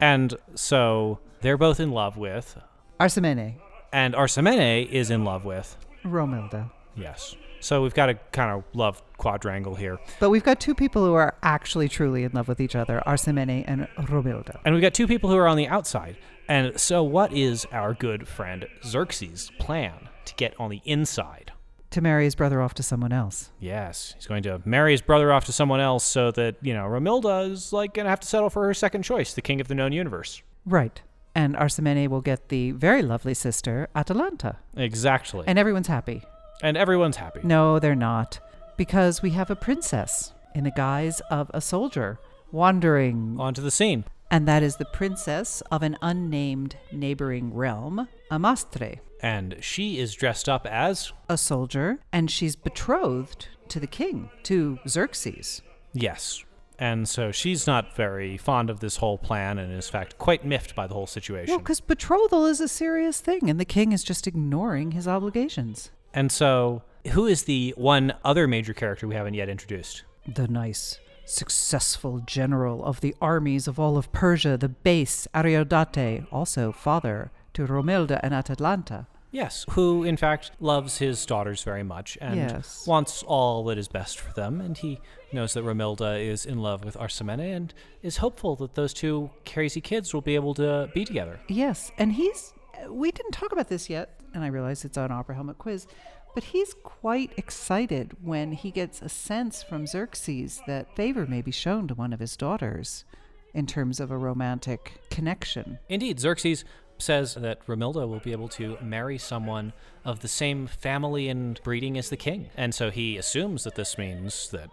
And so they're both in love with, Arsamene, and Arsamene is in love with. Romilda. Yes. So we've got a kind of love quadrangle here, But we've got two people who are actually truly in love with each other, Arsamene and Romilda. and we've got two people who are on the outside. And so, what is our good friend Xerxes' plan to get on the inside? To marry his brother off to someone else. Yes, he's going to marry his brother off to someone else so that, you know, Romilda is like going to have to settle for her second choice, the king of the known universe. Right. And Arsamene will get the very lovely sister, Atalanta. Exactly. And everyone's happy. Everyone's happy. No, they're not. Because we have a princess in the guise of a soldier wandering. Onto the scene. And that is the princess of an unnamed neighboring realm, Amastre. And she is dressed up as, A soldier, and she's betrothed to the king, to Xerxes. yes. And so she's not very fond of this whole plan and is, in fact, quite miffed by the whole situation. Well, because betrothal is a serious thing, and the king is just ignoring his obligations. And so, who is the one other major character we haven't yet introduced? The nice, successful general of the armies of all of Persia, the bass Ariodate, also father to Romilda and Atalanta. Yes, who in fact loves his daughters very much and Yes. wants all that is best for them. And he knows that Romilda is in love with Arsamene and is hopeful that those two crazy kids will be able to be together. Yes, and he's. We didn't talk about this yet, and I realize it's on Opera Helmet quiz, but he's quite excited when he gets a sense from Xerxes that favor may be shown to one of his daughters in terms of a romantic connection. Indeed, Xerxes says that Romilda will be able to marry someone of the same family and breeding as the king. And so he assumes that this means that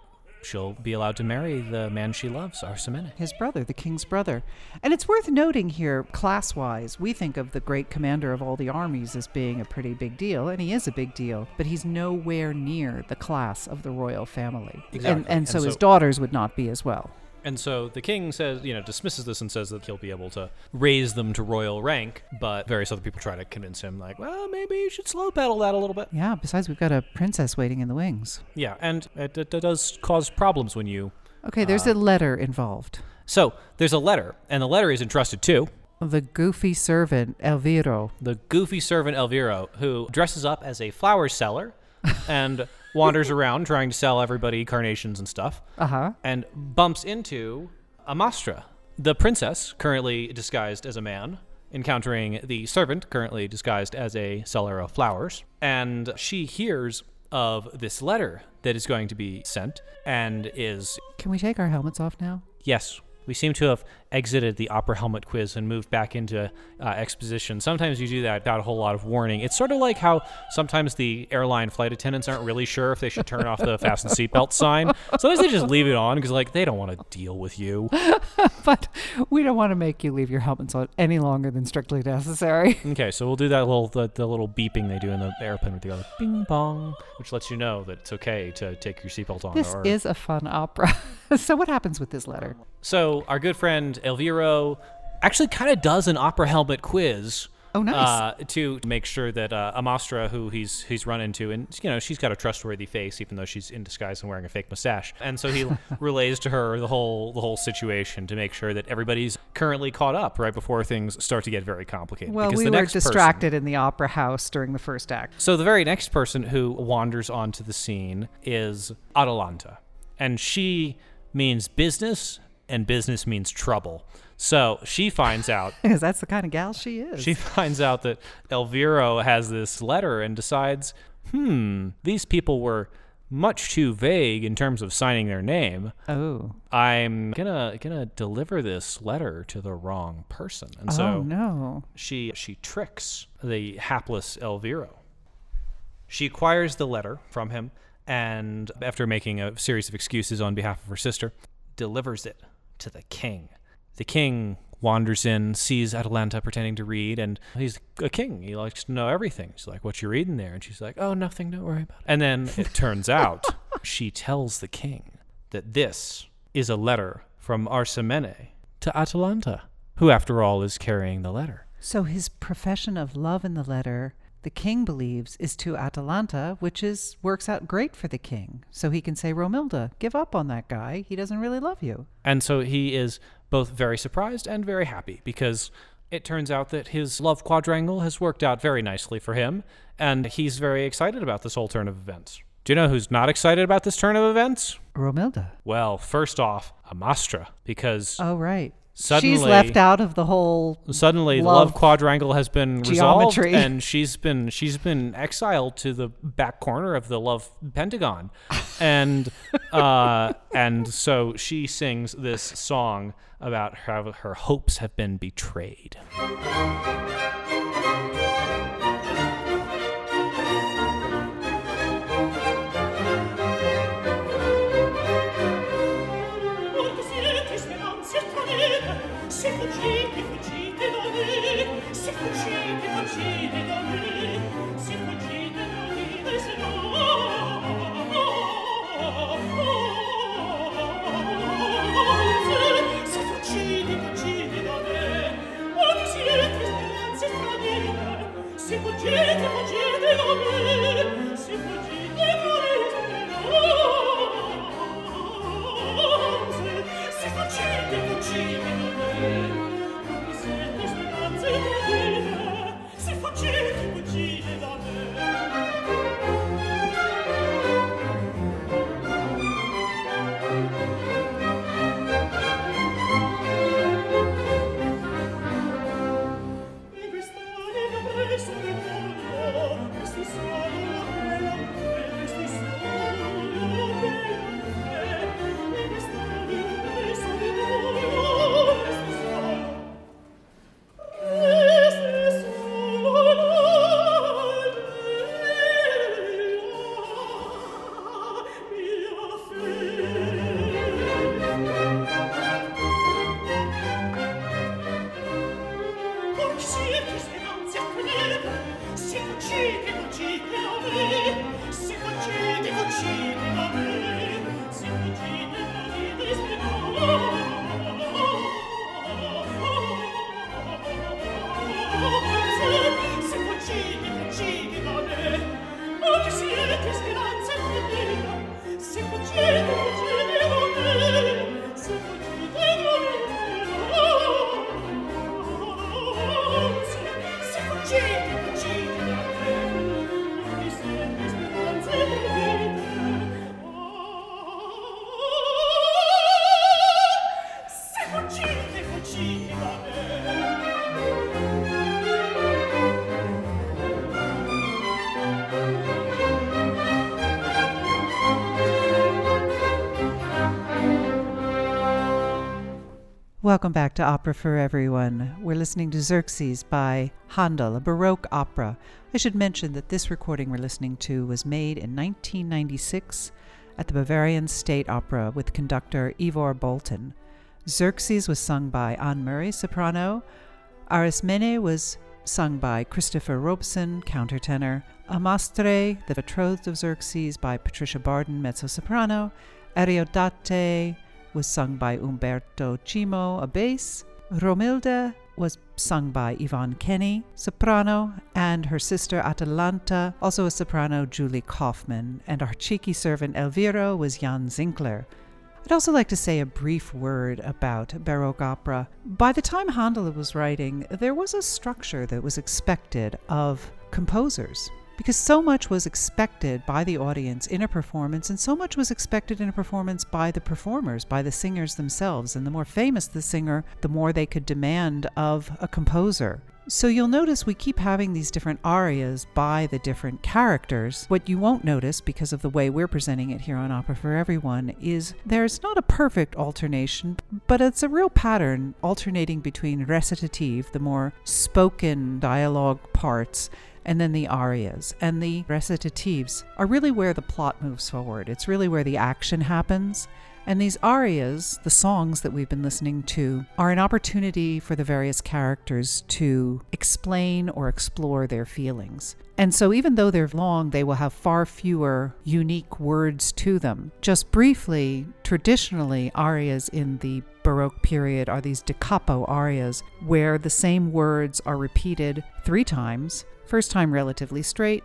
she'll be allowed to marry the man she loves, Arsamene. his brother, the king's brother. And it's worth noting here, class wise, we think of the great commander of all the armies as being a pretty big deal, and he is a big deal, but he's nowhere near the class of the royal family. Exactly. And, and And so, his daughters would not be as well. And so the king says, you know, dismisses this and says that he'll be able to raise them to royal rank, but various other people try to convince him, like, well, maybe you should slow pedal that a little bit. Yeah, besides, we've got a princess waiting in the wings. Yeah, and it, it, it does cause problems when you. Okay, there's uh, a letter involved. So there's a letter, and the letter is entrusted to The goofy servant, Elviro. the goofy servant Elviro, who dresses up as a flower seller and wanders around trying to sell everybody carnations and stuff, Uh huh. and bumps into Amastre, the princess, currently disguised as a man, encountering the servant, currently disguised as a seller of flowers. And she hears of this letter that is going to be sent and is Can we take our helmets off now? Yes, we seem to have exited the opera helmet quiz and moved back into uh, exposition. Sometimes you do that without a whole lot of warning. It's sort of like how sometimes the airline flight attendants aren't really sure if they should turn off the fasten seatbelt sign. Sometimes they just leave it on because like they don't want to deal with you. But we don't want to make you leave your helmets on any longer than strictly necessary. Okay, so we'll do that little the, the little beeping they do in the airplane with the other bing bong, which lets you know that it's okay to take your seatbelt on. This or, is a fun opera. so what happens with this letter? So our good friend Elviro actually kind of does an opera helmet quiz. Oh, nice. Uh, to make sure that uh, Amastre, who he's he's run into, and you know she's got a trustworthy face, even though she's in disguise and wearing a fake mustache, and so he relays to her the whole the whole situation to make sure that everybody's currently caught up right before things start to get very complicated. Well, because we the were next person- distracted in the opera house during the first act. so the very next person who wanders onto the scene is Atalanta, and she means business, and business means trouble. So she finds out Because that's the kind of gal she is. she finds out that Elviro has this letter and decides, hmm, these people were much too vague in terms of signing their name. oh. I'm gonna gonna deliver this letter to the wrong person, and so oh, no. she she tricks the hapless Elviro. She acquires the letter from him, and after making a series of excuses on behalf of her sister, delivers it to the king. The king wanders in, sees Atalanta pretending to read, and he's a king. He likes to know everything. She's like, "What you reading there?" And she's like, "Oh, nothing. Don't worry about it." And then it turns out she tells the king that this is a letter from Arsamene to Atalanta, who, after all, is carrying the letter. So his profession of love in the letter, the king believes, is to Atalanta, which is works out great for the king. So he can say, Romilda, give up on that guy. He doesn't really love you. And so he is both very surprised and very happy because it turns out that his love quadrangle has worked out very nicely for him, and he's very excited about this whole turn of events. Do you know who's not excited about this turn of events? Romilda. Well, first off, Amastre, because Oh, right. She's Suddenly- left out of the whole. suddenly love love quadrangle has been geometry. resolved and she's been she's been exiled to the back corner of the love pentagon and uh and so she sings this song about how her hopes have been betrayed Welcome back to Opera for Everyone. We're listening to Xerxes by Handel, a Baroque opera. I should mention that this recording we're listening to was made in 1996 at the Bavarian State Opera with conductor Ivor Bolton. Xerxes was sung by Ann Murray, soprano. Arsamene was sung by Christopher Robson, countertenor. Amastre, the betrothed of Xerxes, by Patricia Bardon, mezzo soprano. Ariodate was sung by Umberto Chiummo, a bass. Romilda was sung by Yvonne Kenny, soprano, and her sister Atalanta, also a soprano, Julie Kaufmann, and our cheeky servant Elviro was Jan Zinkler. I'd also like to say a brief word about Baroque opera. By the time Handel was writing, there was a structure that was expected of composers because so much was expected by the audience in a performance, and so much was expected in a performance by the performers, by the singers themselves. And the more famous the singer, the more they could demand of a composer. So you'll notice we keep having these different arias by the different characters. What you won't notice, because of the way we're presenting it here on Opera for Everyone, is there's not a perfect alternation, but it's a real pattern alternating between recitative, the more spoken dialogue parts, and then the arias. And the recitatives are really where the plot moves forward. It's really where the action happens. And these arias, the songs that we've been listening to, are an opportunity for the various characters to explain or explore their feelings. And so, even though they're long, they will have far fewer unique words to them. Just briefly, traditionally, arias in the Baroque period are these da capo arias, where the same words are repeated three times. First time relatively straight,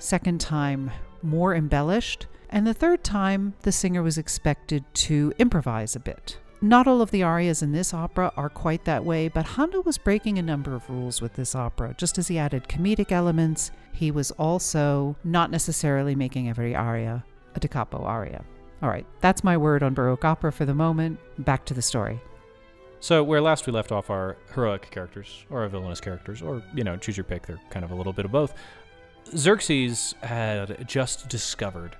second time more embellished, and the third time, the singer was expected to improvise a bit. Not all of the arias in this opera are quite that way, but Handel was breaking a number of rules with this opera. Just as he added comedic elements, he was also not necessarily making every aria a da capo aria. All right, that's my word on Baroque opera for the moment. Back to the story. So, where last we left off our heroic characters, or our villainous characters, or, you know, choose your pick. They're kind of a little bit of both. Xerxes had just discovered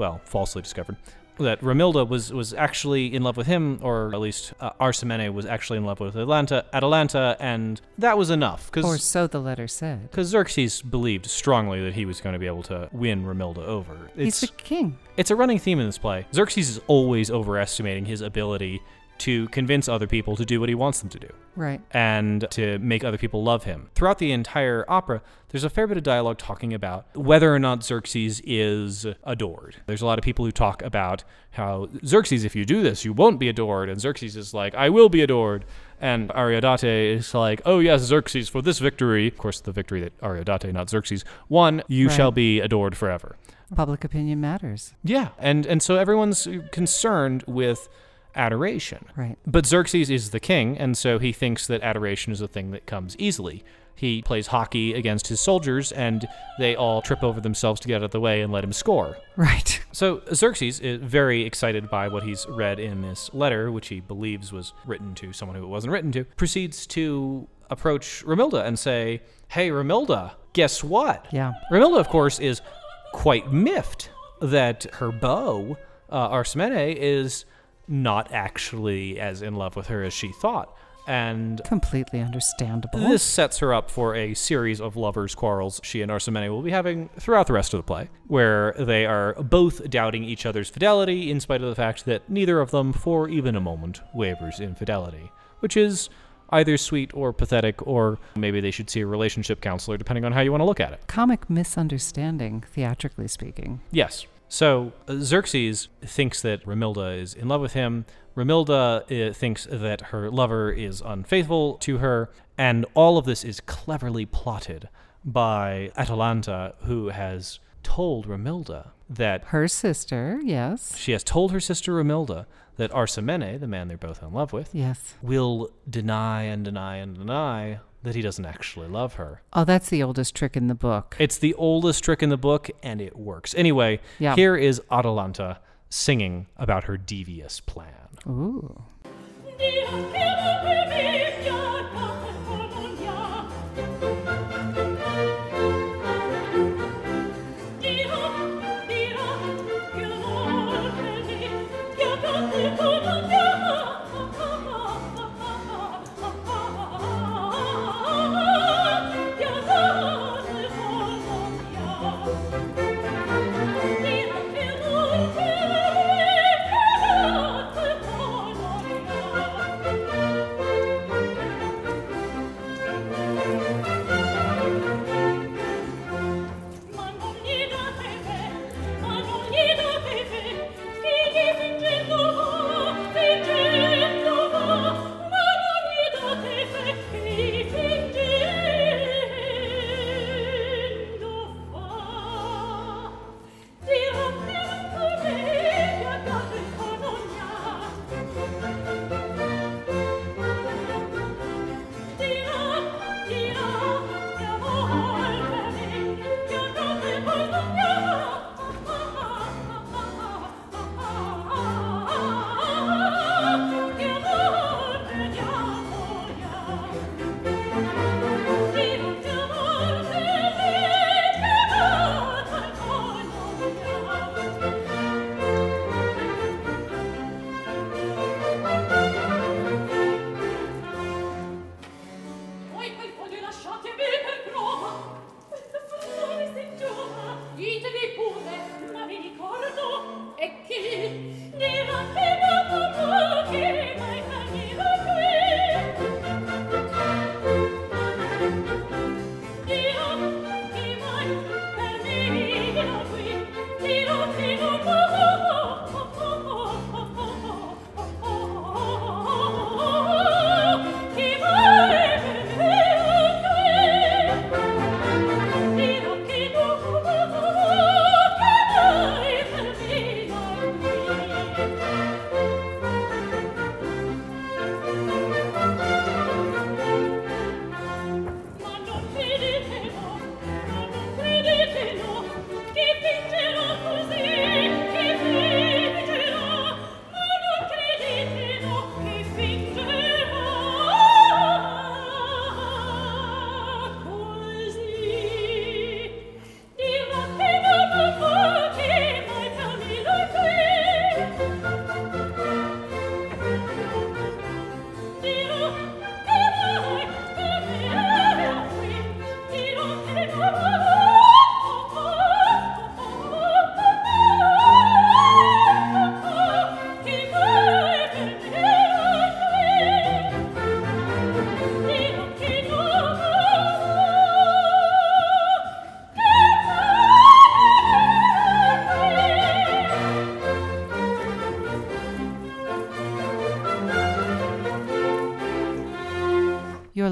well, falsely discovered, that Romilda was was actually in love with him, or at least uh, Arsamene was actually in love with Atalanta, Atalanta, and that was enough. Cause, Or so the letter said. Because Xerxes believed strongly that he was going to be able to win Romilda over. He's It's, the king. it's a running theme in this play. Xerxes is always overestimating his ability to convince other people to do what he wants them to do Right. and to make other people love him. Throughout the entire opera, there's a fair bit of dialogue talking about whether or not Xerxes is adored. There's a lot of people who talk about how Xerxes, if you do this, you won't be adored. And Xerxes is like, I will be adored. And Ariodate is like, oh yes, Xerxes, for this victory, of course, the victory that Ariodate, not Xerxes, won, you Right. shall be adored forever. Public opinion matters. Yeah, and and so everyone's concerned with adoration. Right. But Xerxes is the king, and so he thinks that adoration is a thing that comes easily. He plays hockey against his soldiers, and they all trip over themselves to get out of the way and let him score. Right. So Xerxes is very excited by what he's read in this letter, which he believes was written to someone who it wasn't written to, proceeds to approach Romilda and say, Hey, Romilda, guess what? Yeah. Romilda, of course, is quite miffed that her beau, uh, Arsamene, is not actually as in love with her as she thought. And Completely understandable. this sets her up for a series of lovers' quarrels she and Arsamene will be having throughout the rest of the play, where they are both doubting each other's fidelity in spite of the fact that neither of them, for even a moment, wavers in fidelity, which is either sweet or pathetic, or maybe they should see a relationship counselor, depending on how you want to look at it. Comic misunderstanding, theatrically speaking. Yes. So uh, Xerxes thinks that Romilda is in love with him. Romilda uh, thinks that her lover is unfaithful to her, and all of this is cleverly plotted by Atalanta, who has told Romilda that Her sister, yes. she has told her sister Romilda that Arsamene, the man they're both in love with, Yes. will deny and deny and deny that he doesn't actually love her. Oh, that's the oldest trick in the book. It's the oldest trick in the book, and it works. Anyway, Yeah. here is Atalanta singing about her devious plan. Ooh.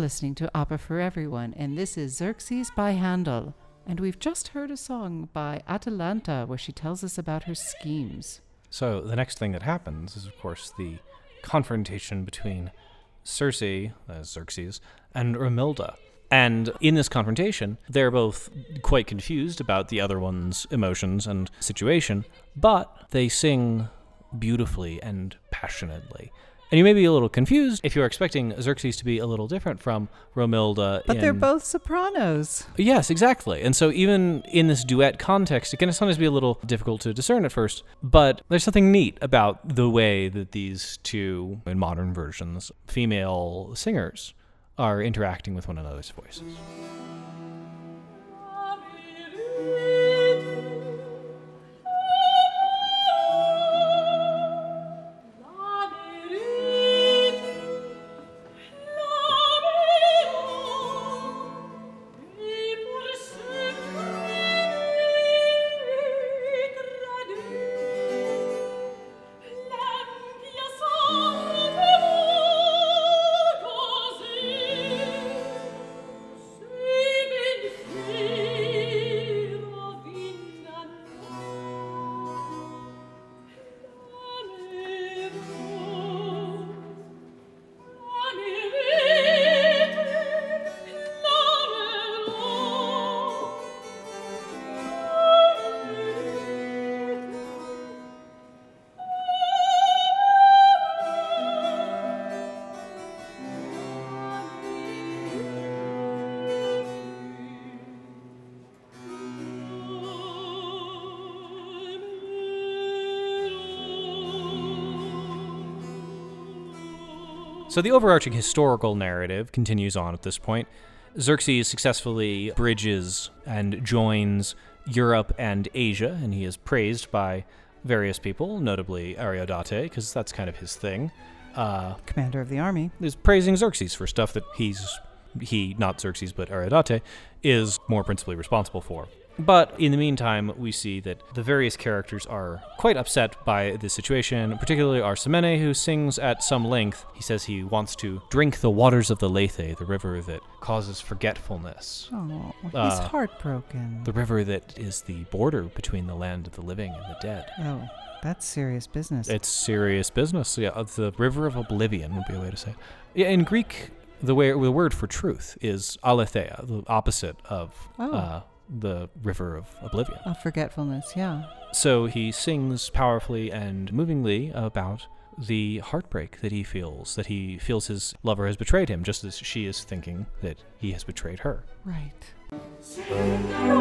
Listening to Opera for Everyone, and this is Xerxes by Handel. And we've just heard a song by Atalanta where she tells us about her schemes. So the next thing that happens is, of course, the confrontation between Serse, as Xerxes, and Romilda. And in this confrontation, they're both quite confused about the other one's emotions and situation, but they sing beautifully and passionately. And you may be a little confused if you're expecting Xerxes to be a little different from Romilda. But they're both sopranos. Yes, exactly. And so even in this duet context, it can sometimes be a little difficult to discern at first, but there's something neat about the way that these two, in modern versions, female singers are interacting with one another's voices. So the overarching historical narrative continues on at this point. Xerxes successfully bridges and joins Europe and Asia, and he is praised by various people, notably Ariodate, because that's kind of his thing. Uh, Commander of the army. is praising Xerxes for stuff that he's he, not Xerxes, but Ariodate, is more principally responsible for. But in the meantime, we see that the various characters are quite upset by this situation, particularly Arsamene, who sings at some length. He says he wants to drink the waters of the Lethe, the river that causes forgetfulness, Oh, he's Uh, heartbroken. the river that is the border between the land of the living and the dead. oh, that's serious business. It's serious business. Yeah, the river of oblivion would be a way to say. It. Yeah, in Greek, the way the word for truth is aletheia, the opposite of Oh. uh, the river of oblivion. Of forgetfulness, yeah. So he sings powerfully and movingly about the heartbreak that he feels, that he feels his lover has betrayed him, just as she is thinking that he has betrayed her. Right. Oh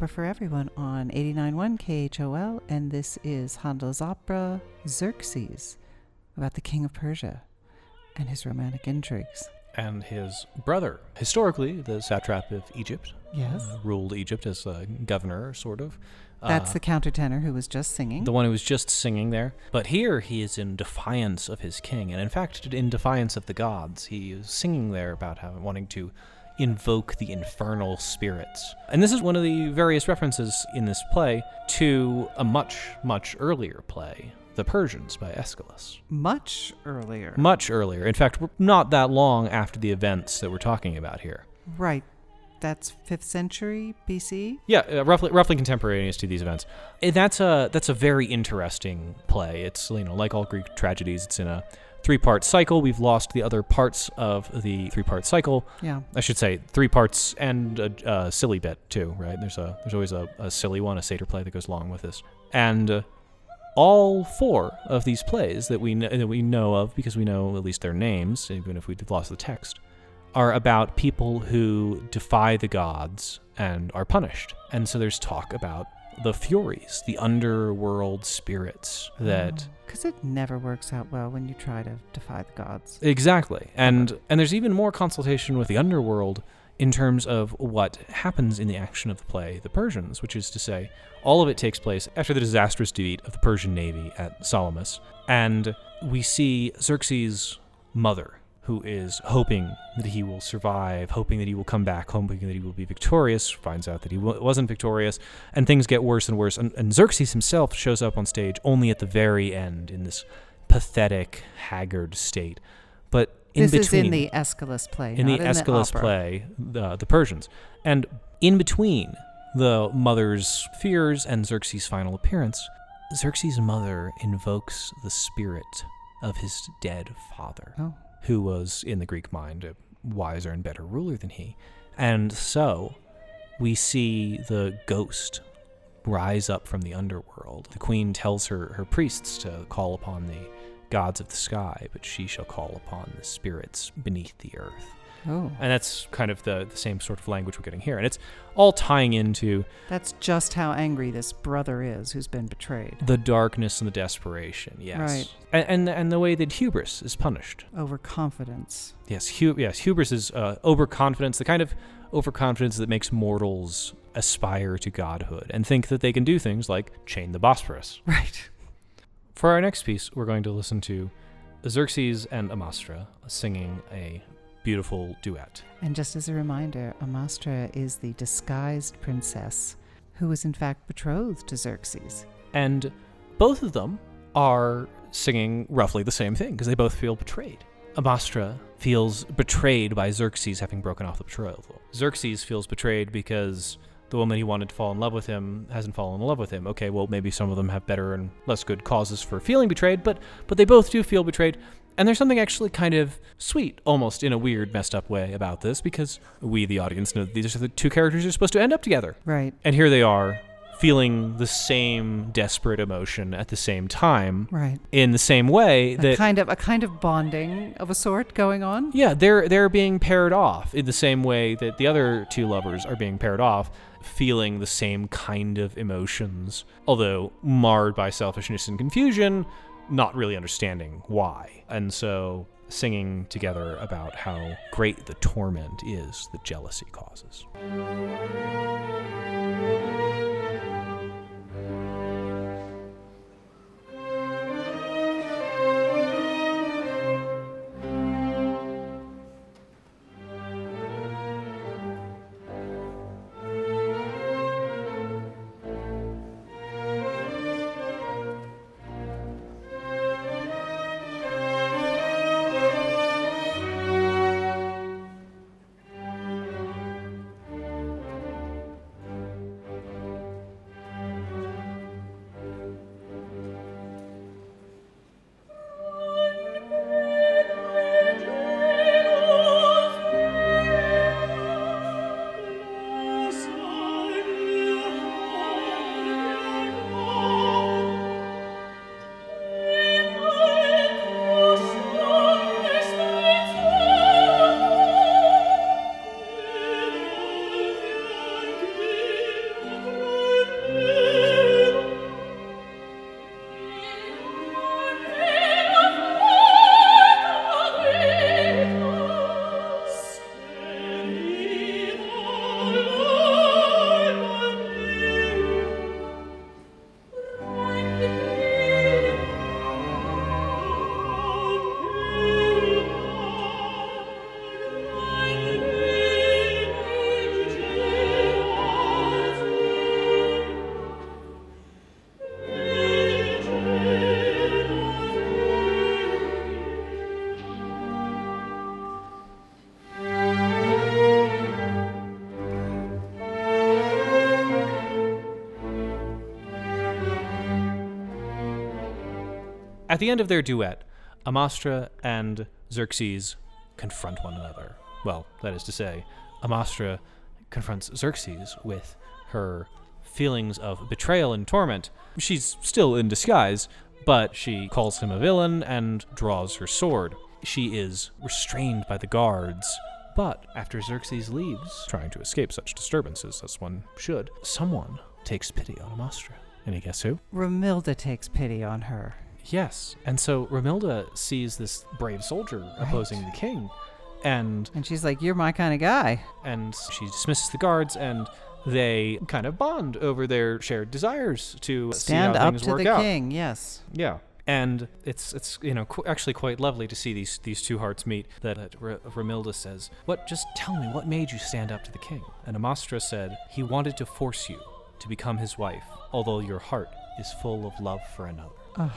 Opera for Everyone on 89.1 KHOL, and this is Handel's opera Xerxes about the king of Persia and his romantic intrigues. And his brother, historically the satrap of Egypt, Yes. uh, ruled Egypt as a governor, sort of. That's Uh, the countertenor who was just singing. the one who was just singing there. But here he is in defiance of his king, and in fact, in defiance of the gods. He is singing there about how wanting to invoke the infernal spirits. And this is one of the various references in this play to a much, much earlier play, The Persians by Aeschylus. Much earlier. Much earlier. In fact, not that long after the events that we're talking about here. right. That's 5th century BC. Yeah, uh, roughly roughly contemporaneous to these events. Eh, That's a that's a very interesting play. It's you know like all Greek tragedies, it's in a three-part cycle. We've lost the other parts of the three-part cycle. Yeah. I should say three parts and a, a silly bit too, right? There's a there's always a, a silly one, a satyr play that goes along with this, and uh, all four of these plays that we kn- that we know of because we know at least their names, even if we've lost the text, are about people who defy the gods and are punished. And so there's talk about the Furies, the underworld spirits that oh, Because it never works out well when you try to defy the gods. Exactly. And and there's even more consultation with the underworld in terms of what happens in the action of the play The Persians, which is to say all of it takes place after the disastrous defeat of the Persian navy at Salamis. And we see Xerxes' mother who is hoping that he will survive, hoping that he will come back, hoping that he will be victorious, finds out that he w- wasn't victorious, and things get worse and worse. And, and Xerxes himself shows up on stage only at the very end in this pathetic, haggard state. But in this between, is in the Aeschylus play. in the Aeschylus opera. play, the, the Persians. And in between the mother's fears and Xerxes' final appearance, Xerxes' mother invokes the spirit of his dead father, Oh. Who was, in the Greek mind, a wiser and better ruler than he. And so we see the ghost rise up from the underworld. The queen tells her, her priests to call upon the gods of the sky, but she shall call upon the spirits beneath the earth. Oh. And that's kind of the, the same sort of language we're getting here. And it's all tying into That's just how angry this brother is who's been betrayed. the darkness and the desperation, yes. Right. And, and, and the way that hubris is punished. Overconfidence. Yes, hu- yes hubris is uh, overconfidence, the kind of overconfidence that makes mortals aspire to godhood and think that they can do things like chain the Bosphorus. Right. For our next piece, we're going to listen to Xerxes and Amastre singing a beautiful duet. And just as a reminder, Amastre is the disguised princess who was in fact betrothed to Xerxes. And both of them are singing roughly the same thing because they both feel betrayed. Amastre feels betrayed by Xerxes having broken off the betrothal. Xerxes feels betrayed because the woman he wanted to fall in love with him hasn't fallen in love with him. Okay, well maybe some of them have better and less good causes for feeling betrayed, but but they both do feel betrayed. And there's something actually kind of sweet, almost in a weird, messed up way about this because we, the audience, know that these are the two characters who are supposed to end up together. Right. And here they are, feeling the same desperate emotion at the same time, Right. in the same way A that kind of a kind of bonding of a sort going on. yeah, they're they're being paired off in the same way that the other two lovers are being paired off, feeling the same kind of emotions, although marred by selfishness and confusion, not really understanding why. And so singing together about how great the torment is that jealousy causes. At the end of their duet, Amastre and Xerxes confront one another. Well, that is to say, Amastre confronts Xerxes with her feelings of betrayal and torment. She's still in disguise, but she calls him a villain and draws her sword. She is restrained by the guards. But after Xerxes leaves, trying to escape such disturbances as one should, someone takes pity on Amastre. Any guess who? Romilda takes pity on her. Yes. And so Romilda sees this brave soldier opposing the king, and And she's like, You're my kind of guy. and she dismisses the guards, and they kind of bond over their shared desires to Stand see how up things to work the out. king, yes. Yeah. And it's it's you know qu- actually quite lovely to see these these two hearts meet. That uh, R- Romilda says, "What? Just tell me what made you stand up to the king." And Amastre said, "He wanted to force you to become his wife, although your heart is full of love for another."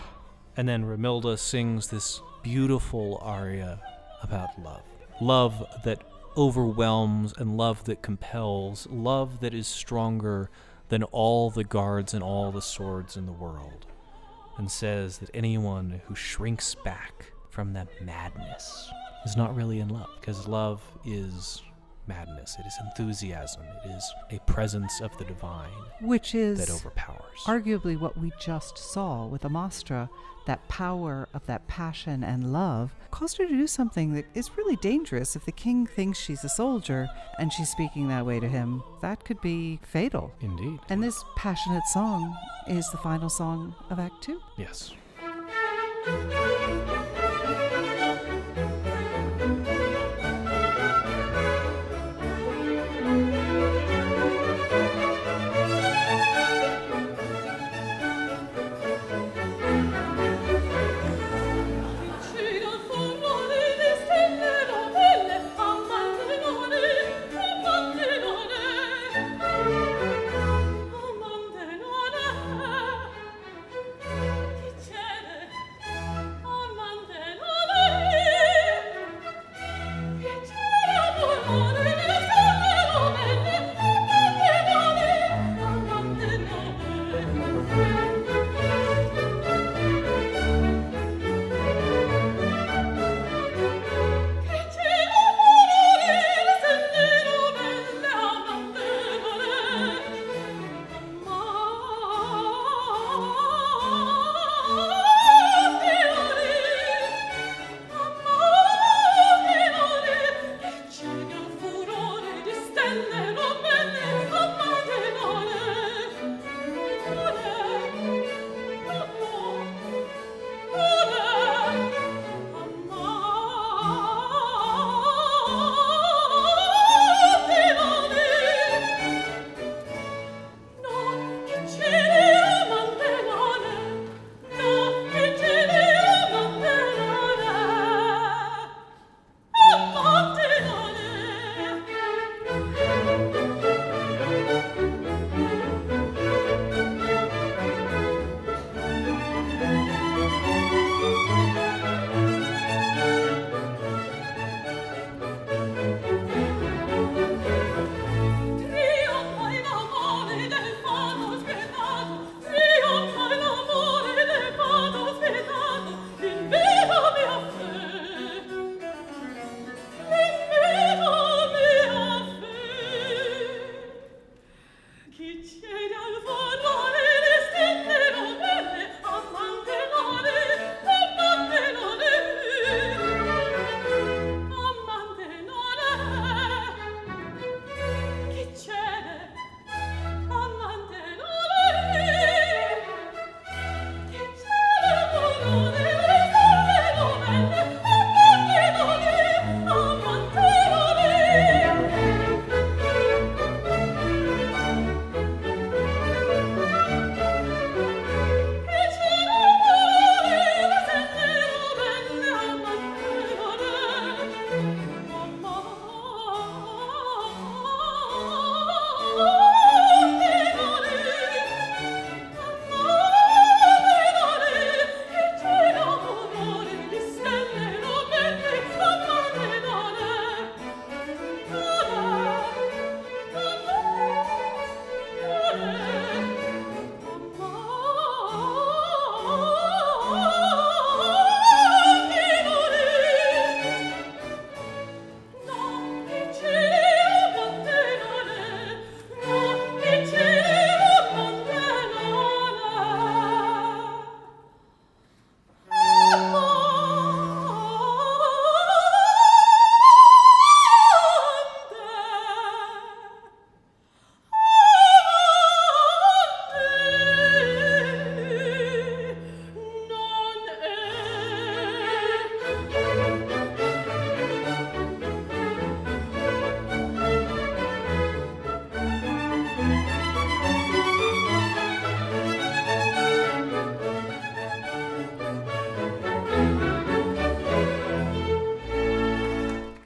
And then Romilda sings this beautiful aria about love. Love that overwhelms and love that compels, love that is stronger than all the guards and all the swords in the world. And says that anyone who shrinks back from that madness is not really in love, because love is madness, it is enthusiasm, it is a presence of the divine Which is that overpowers. arguably what we just saw with Amastre, that power of that passion and love caused her to do something that is really dangerous. If the king thinks she's a soldier and she's speaking that way to him, that could be fatal. Indeed. And this passionate song is the final song of Act Two. yes.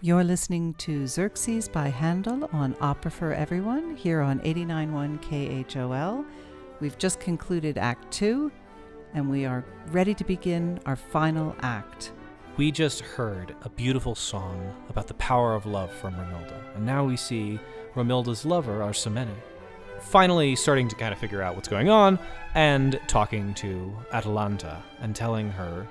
You're listening to Xerxes by Handel on Opera for Everyone here on 89.1 KHOL. We've just concluded Act Two, and we are ready to begin our final act. We just heard a beautiful song about the power of love from Romilda, and now we see Romilda's lover, Arsamene, finally starting to kind of figure out what's going on and talking to Atalanta and telling her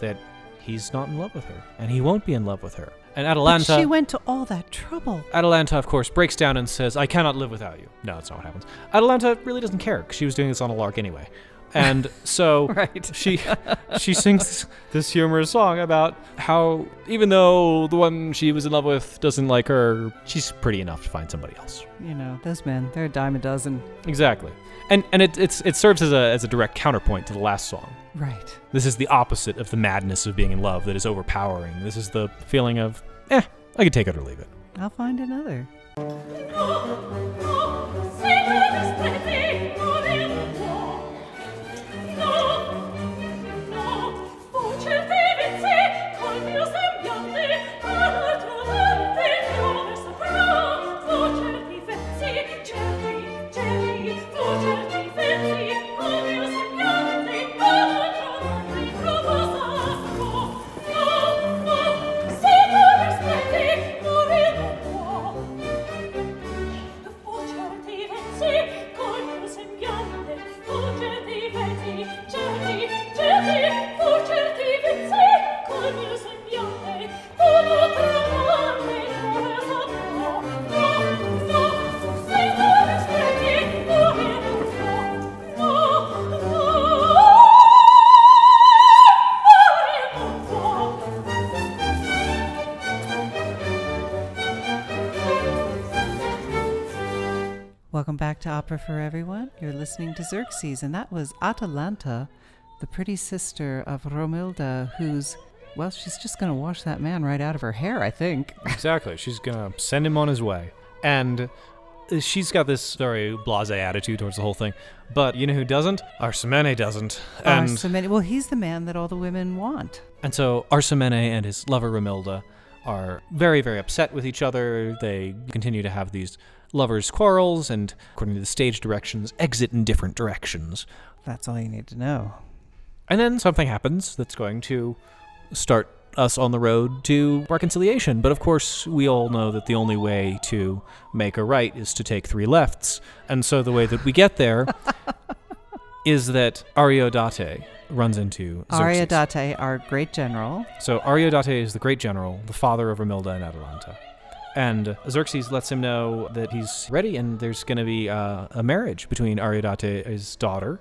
that he's not in love with her and he won't be in love with her. And But Atalanta. she went to all that trouble. Atalanta, of course, breaks down and says, I cannot live without you. No, that's not what happens. Atalanta really doesn't care because she was doing this on a lark anyway. And so Right. she she sings this, this humorous song about how even though the one she was in love with doesn't like her, she's pretty enough to find somebody else. You know, those men, they're a dime a dozen. Exactly. And and it it's it serves as a as a direct counterpoint to the last song. Right. This is the opposite of the madness of being in love that is overpowering. This is the feeling of, eh, I could take it or leave it. I'll find another. To Opera for Everyone. You're listening to Xerxes, and that was Atalanta, the pretty sister of Romilda, who's, well, she's just going to wash that man right out of her hair, I think. Exactly. She's gonna send him on his way, and uh, she's got this very blasé attitude towards the whole thing. But you know who doesn't? Arsamene doesn't, and Arsamene- well, he's the man that all the women want. and so Arsamene and his lover Romilda are very very upset with each other. They continue to have these lovers' quarrels, and according to the stage directions, exit in different directions. That's all you need to know. And then something happens that's going to start us on the road to reconciliation. But of course, we all know that the only way to make a right is to take three lefts. And so the way that we get there is that Ariodate runs into Xerxes. Ariodate, our great general. So Ariodate is the great general, the father of Romilda and Atalanta. And Xerxes lets him know that he's ready, and there's going to be uh, a marriage between Ariodate's daughter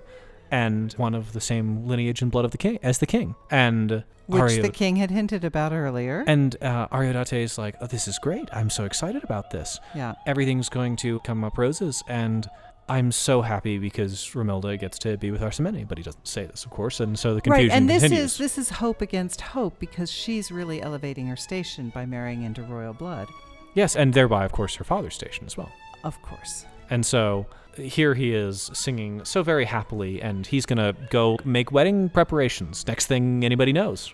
and one of the same lineage and blood of the king as the king. And Which Ario- the king had hinted about earlier. and uh, Ariodate is like, "Oh, this is great! I'm so excited about this. yeah. Everything's going to come up roses, and I'm so happy because Romilda gets to be with Arsamene." But he doesn't say this, of course, and so the confusion right, and this continues. is this is hope against hope because she's really elevating her station by marrying into royal blood. Yes, and thereby, of course, her father's station as well. Of course. And so here he is singing so very happily, and he's gonna go make wedding preparations. Next thing anybody knows.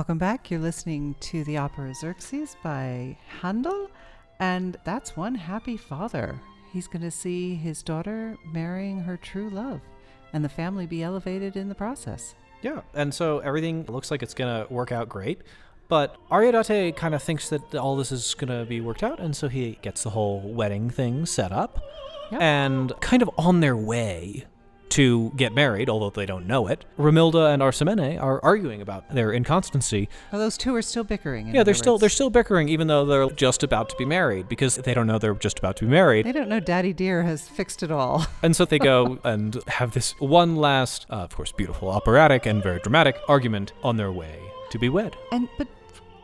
Welcome back. You're listening to the opera Xerxes by Handel, and that's one happy father. He's going to see his daughter marrying her true love, and the family be elevated in the process. Yeah, and so everything looks like it's gonna work out great. But Ariodate kind of thinks that all this is gonna be worked out, and so he gets the whole wedding thing set up. Yep. And kind of on their way to get married, although they don't know it, Romilda and Arsamene are arguing about their inconstancy. Oh, those two are still bickering. yeah, they're still words. they're still bickering, even though they're just about to be married, because they don't know they're just about to be married. They don't know Daddy Dear has fixed it all. And so they go and have this one last, uh, of course, beautiful operatic and very dramatic argument on their way to be wed. And but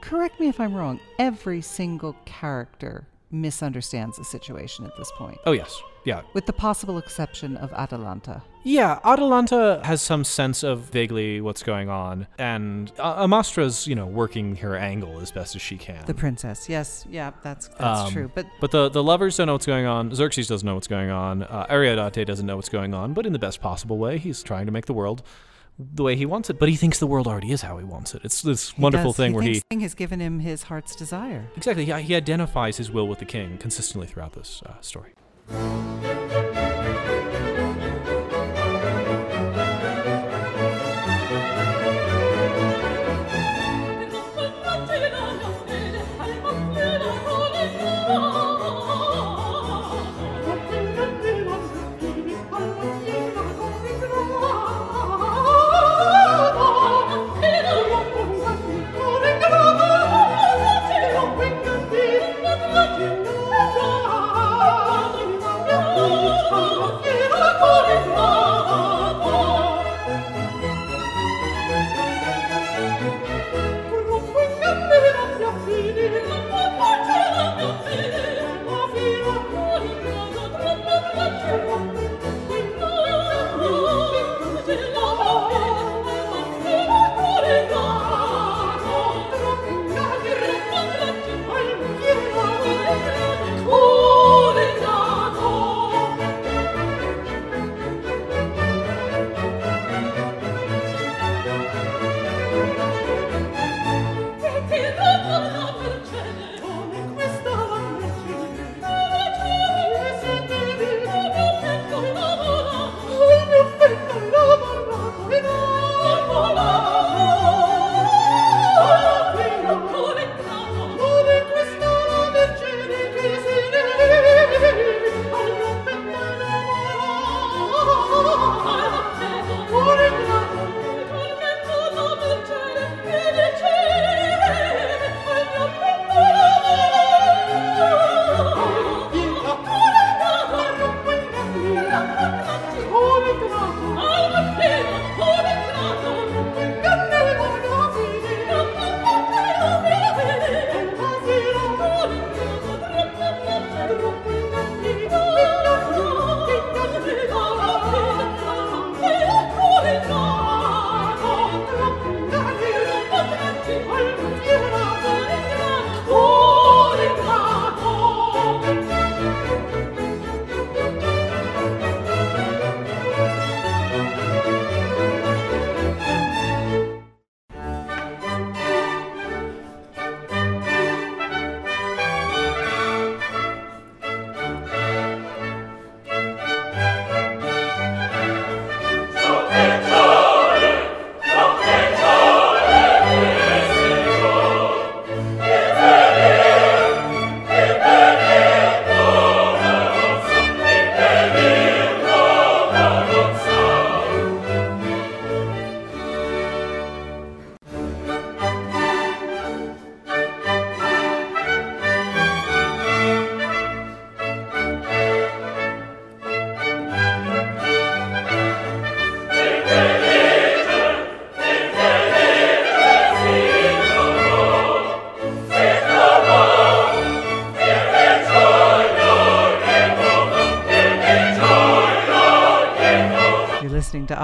correct me if I'm wrong. Every single character misunderstands the situation at this point, Oh yes, yeah, with the possible exception of Atalanta. yeah. Atalanta has some sense of vaguely what's going on, and uh, Amastre's, you know, working her angle as best as she can. The princess. Yes, yeah, that's that's Um, true. But But the, the lovers don't know what's going on. Xerxes doesn't know what's going on. Uh, Ariodate doesn't know what's going on. But in the best possible way, he's trying to make the world the way he wants it. But he thinks the world already is how he wants it. It's this he wonderful does- thing he where he thinks King has given him his heart's desire. exactly he, he identifies his will with the king consistently throughout this uh, story.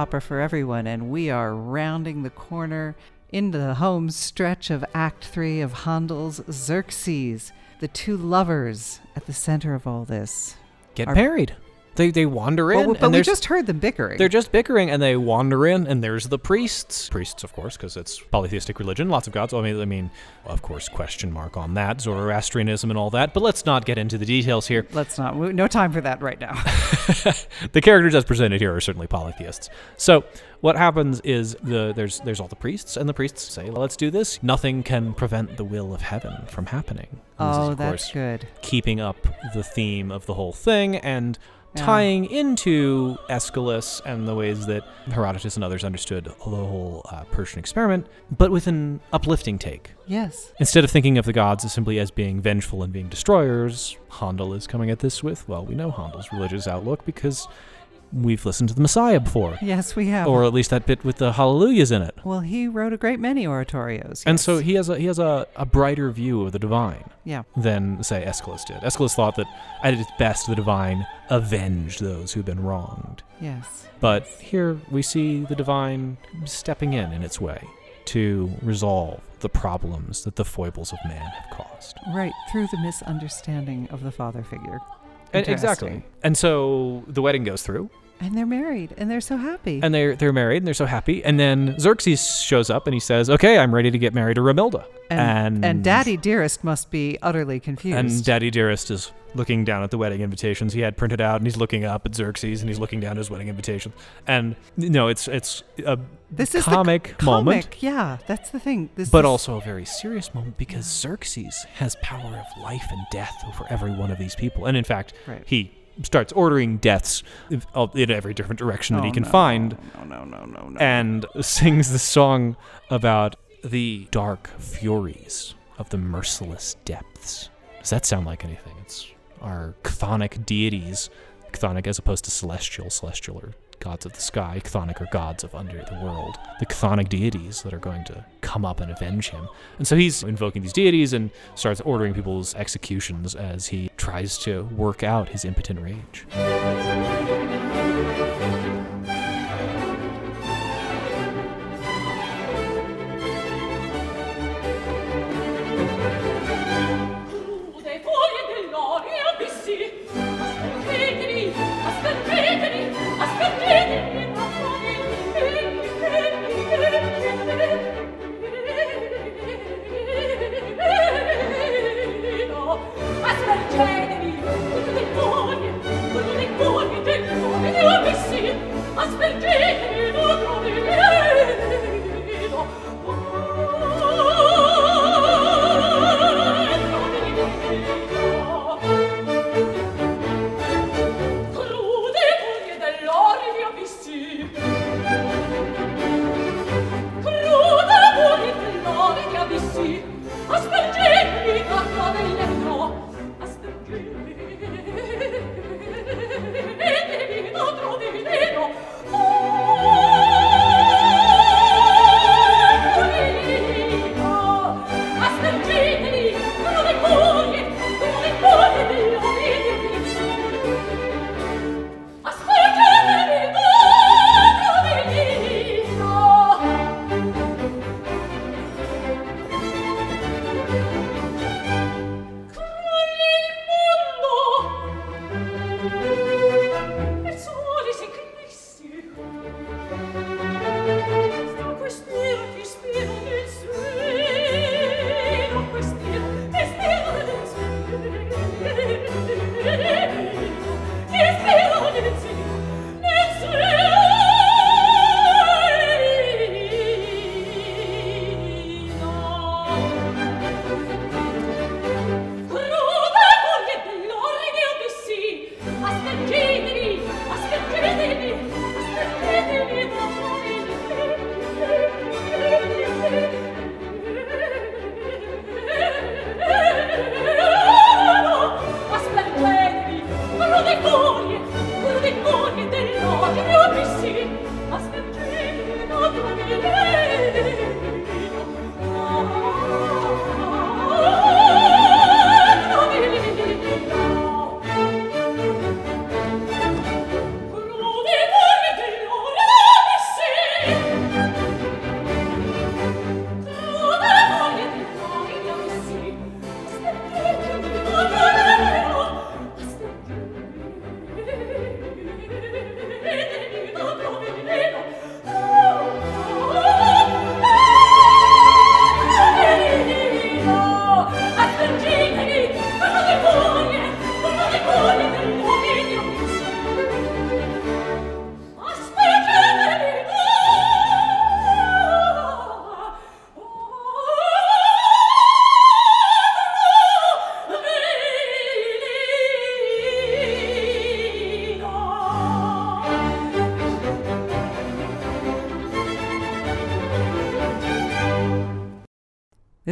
Opera for Everyone, and we are rounding the corner into the home stretch of Act Three of Handel's Xerxes. The two lovers at the center of all this. Get married. They they wander in, Well, but and we just heard them bickering. They're just bickering and they wander in, and there's the priests. Priests, of course, because it's polytheistic religion, lots of gods. I mean, I mean, of course, question mark on that, Zoroastrianism and all that. But let's not get into the details here. Let's not. No time for that right now. the characters as presented here are certainly polytheists. So what happens is the there's there's all the priests, and the priests say, "Let's do this. Nothing can prevent the will of heaven from happening." And this is, oh, of that's course, good. keeping up the theme of the whole thing and Yeah. tying into Aeschylus and the ways that Herodotus and others understood the whole uh, Persian experiment, but with an uplifting take. Yes. Instead of thinking of the gods as simply as being vengeful and being destroyers, Handel is coming at this with, well, we know Handel's religious outlook because we've listened to the Messiah before. Yes, we have. Or at least that bit with the hallelujahs in it. well, he wrote a great many oratorios. And yes. so he has a he has a, a brighter view of the divine. yeah. than, say, Aeschylus did. Aeschylus thought that at its best, the divine avenged those who've been wronged. Yes. But here we see the divine stepping in in its way to resolve the problems that the foibles of man have caused. Right through the misunderstanding of the father figure. And exactly. And so the wedding goes through, And they're married, and they're so happy. and they're they're married, and they're so happy. And then Xerxes shows up, and he says, "Okay, I'm ready to get married to Romilda." and, and Daddy Dearest must be utterly confused. And Daddy Dearest is looking down at the wedding invitations he had printed out, and he's looking up at Xerxes, and he's looking down at his wedding invitation. And no, it's it's a this is comic moment, comic. Yeah, that's the thing. This but is, also a very serious moment because Xerxes has power of life and death over every one of these people, and in fact, Right. he starts ordering deaths in every different direction that he Oh, can find, No, no, no, no, no. and sings the song about the dark furies of the merciless depths. Does that sound like anything? It's our chthonic deities, chthonic as opposed to celestial. Celestial are gods of the sky. Chthonic are gods of under the world. The chthonic deities that are going to come up and avenge him. And so he's invoking these deities and starts ordering people's executions as he tries to work out his impotent rage.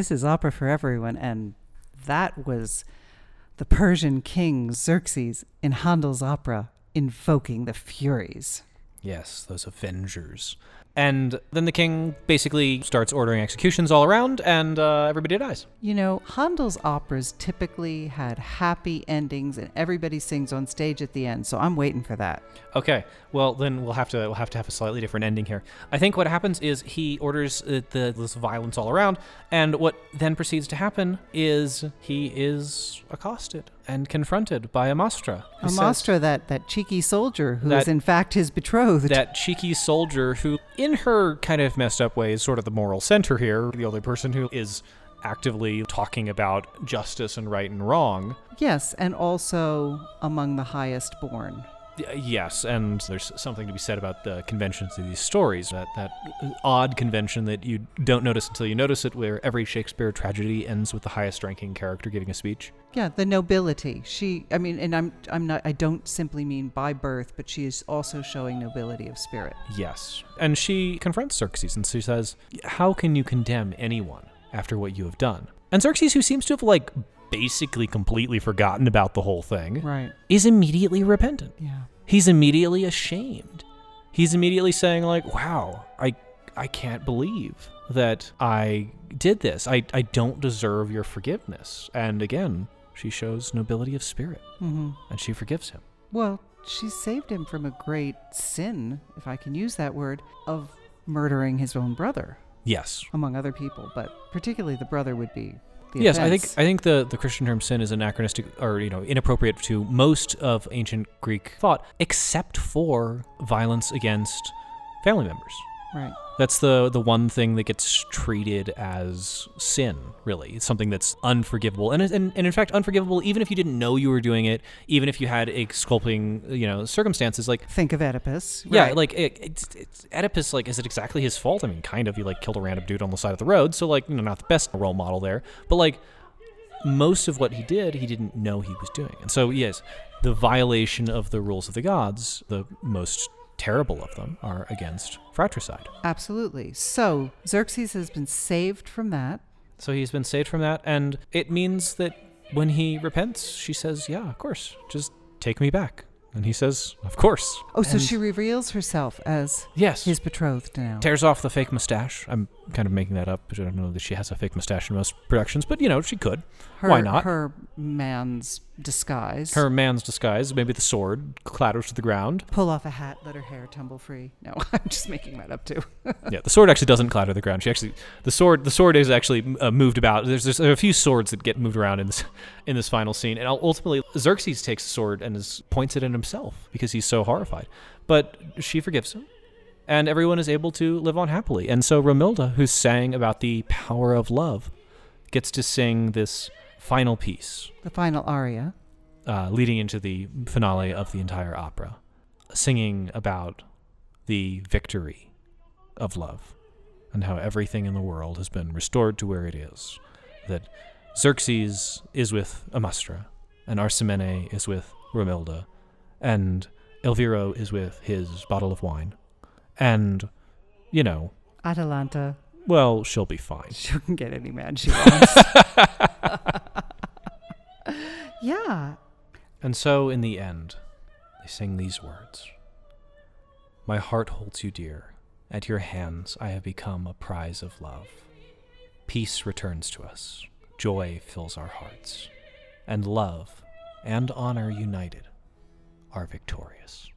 This is opera for everyone. And that was the Persian king Xerxes in Handel's opera invoking the Furies. Yes, those Avengers. And then the king basically starts ordering executions all around, and uh, everybody dies. You know, Handel's operas typically had happy endings and everybody sings on stage at the end, so I'm waiting for that. Okay, well then we'll have to we'll have to have a slightly different ending here. I think what happens is he orders uh, the this violence all around, and what then proceeds to happen is he is accosted and confronted by Amastre. who says- Amastre, that, that cheeky soldier who is That- in fact his betrothed. that cheeky soldier who, in her kind of messed up way, is sort of the moral center here, the only person who is actively talking about justice and right and wrong. yes, and also among the highest born. Y- uh, Yes, and there's something to be said about the conventions of these stories. That that uh, odd convention that you don't notice until you notice it, where every Shakespeare tragedy ends with the highest-ranking character giving a speech. Yeah, the nobility. She, I mean, and I'm, I'm not, I don't simply mean by birth, but she is also showing nobility of spirit. Yes, and she confronts Xerxes, and she says, "How can you condemn anyone after what you have done?" And Xerxes, who seems to have like basically completely forgotten about the whole thing, Right. is immediately repentant. Yeah. He's immediately ashamed. He's immediately saying like, "Wow, I I can't believe that I did this. I I don't deserve your forgiveness." And again, she shows nobility of spirit, Mm-hmm. and she forgives him. Well, she saved him from a great sin, if I can use that word, of murdering his own brother, Yes. among other people, but particularly the brother would be Yes, I think. I think the, the Christian term sin is anachronistic or you know inappropriate to most of ancient Greek thought, except for violence against family members. Right. That's the the one thing that gets treated as sin, really. It's something that's unforgivable, and, and and in fact unforgivable even if you didn't know you were doing it, even if you had exculpating you know circumstances like. Think of Oedipus. Yeah, right. like it, it's, it's Oedipus. Like, is it exactly his fault? I mean, kind of. He like killed a random dude on the side of the road, so like, you know, not the best role model there. But like, most of what he did, he didn't know he was doing. And so, yes, the violation of the rules of the gods, the most terrible of them, are against fratricide. Absolutely. So Xerxes has been saved from that. So he's been saved from that, and it means that when he repents, she says, "Yeah, of course, just take me back." And he says, "Of course." Oh, so And- she reveals herself as yes, his betrothed now. tears off the fake mustache. I'm kind of making that up, I don't know that she has a fake mustache in most productions, but you know, she could. her, why not? Her man's disguise. Her man's disguise, maybe the sword, clatters to the ground. pull off a hat, let her hair tumble free. No, I'm just making that up too. yeah, the sword actually doesn't clatter to the ground. She actually, the sword, the sword is actually uh, moved about. There's, there's there a few swords that get moved around in this, in this final scene, and ultimately Xerxes takes the sword and is points it at himself because he's so horrified. But she forgives him, and everyone is able to live on happily. And so Romilda, who sang about the power of love, gets to sing this final piece, the final aria. uh, leading into the finale of the entire opera, singing about the victory of love and how everything in the world has been restored to where it is. That Xerxes is with Amastre, and Arsamene is with Romilda, and Elviro is with his bottle of wine. And, you know, Atalanta, well, she'll be fine. she can get any man she wants. yeah. And so, in the end, they sing these words My heart holds you dear. At your hands, I have become a prize of love. Peace returns to us, joy fills our hearts, and love and honor united are victorious.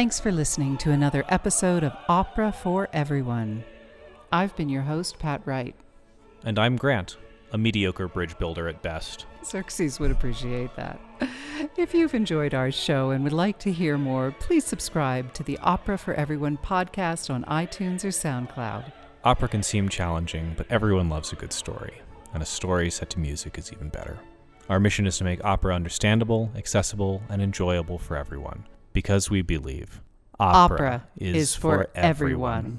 Thanks for listening to another episode of Opera for Everyone. I've been your host, Pat Wright. And I'm Grant, a mediocre bridge builder at best. Xerxes would appreciate that. If you've enjoyed our show and would like to hear more, please subscribe to the Opera for Everyone podcast on iTunes or SoundCloud. Opera can seem challenging, but everyone loves a good story, and a story set to music is even better. Our mission is to make opera understandable, accessible, and enjoyable for everyone, because we believe Opera is for everyone.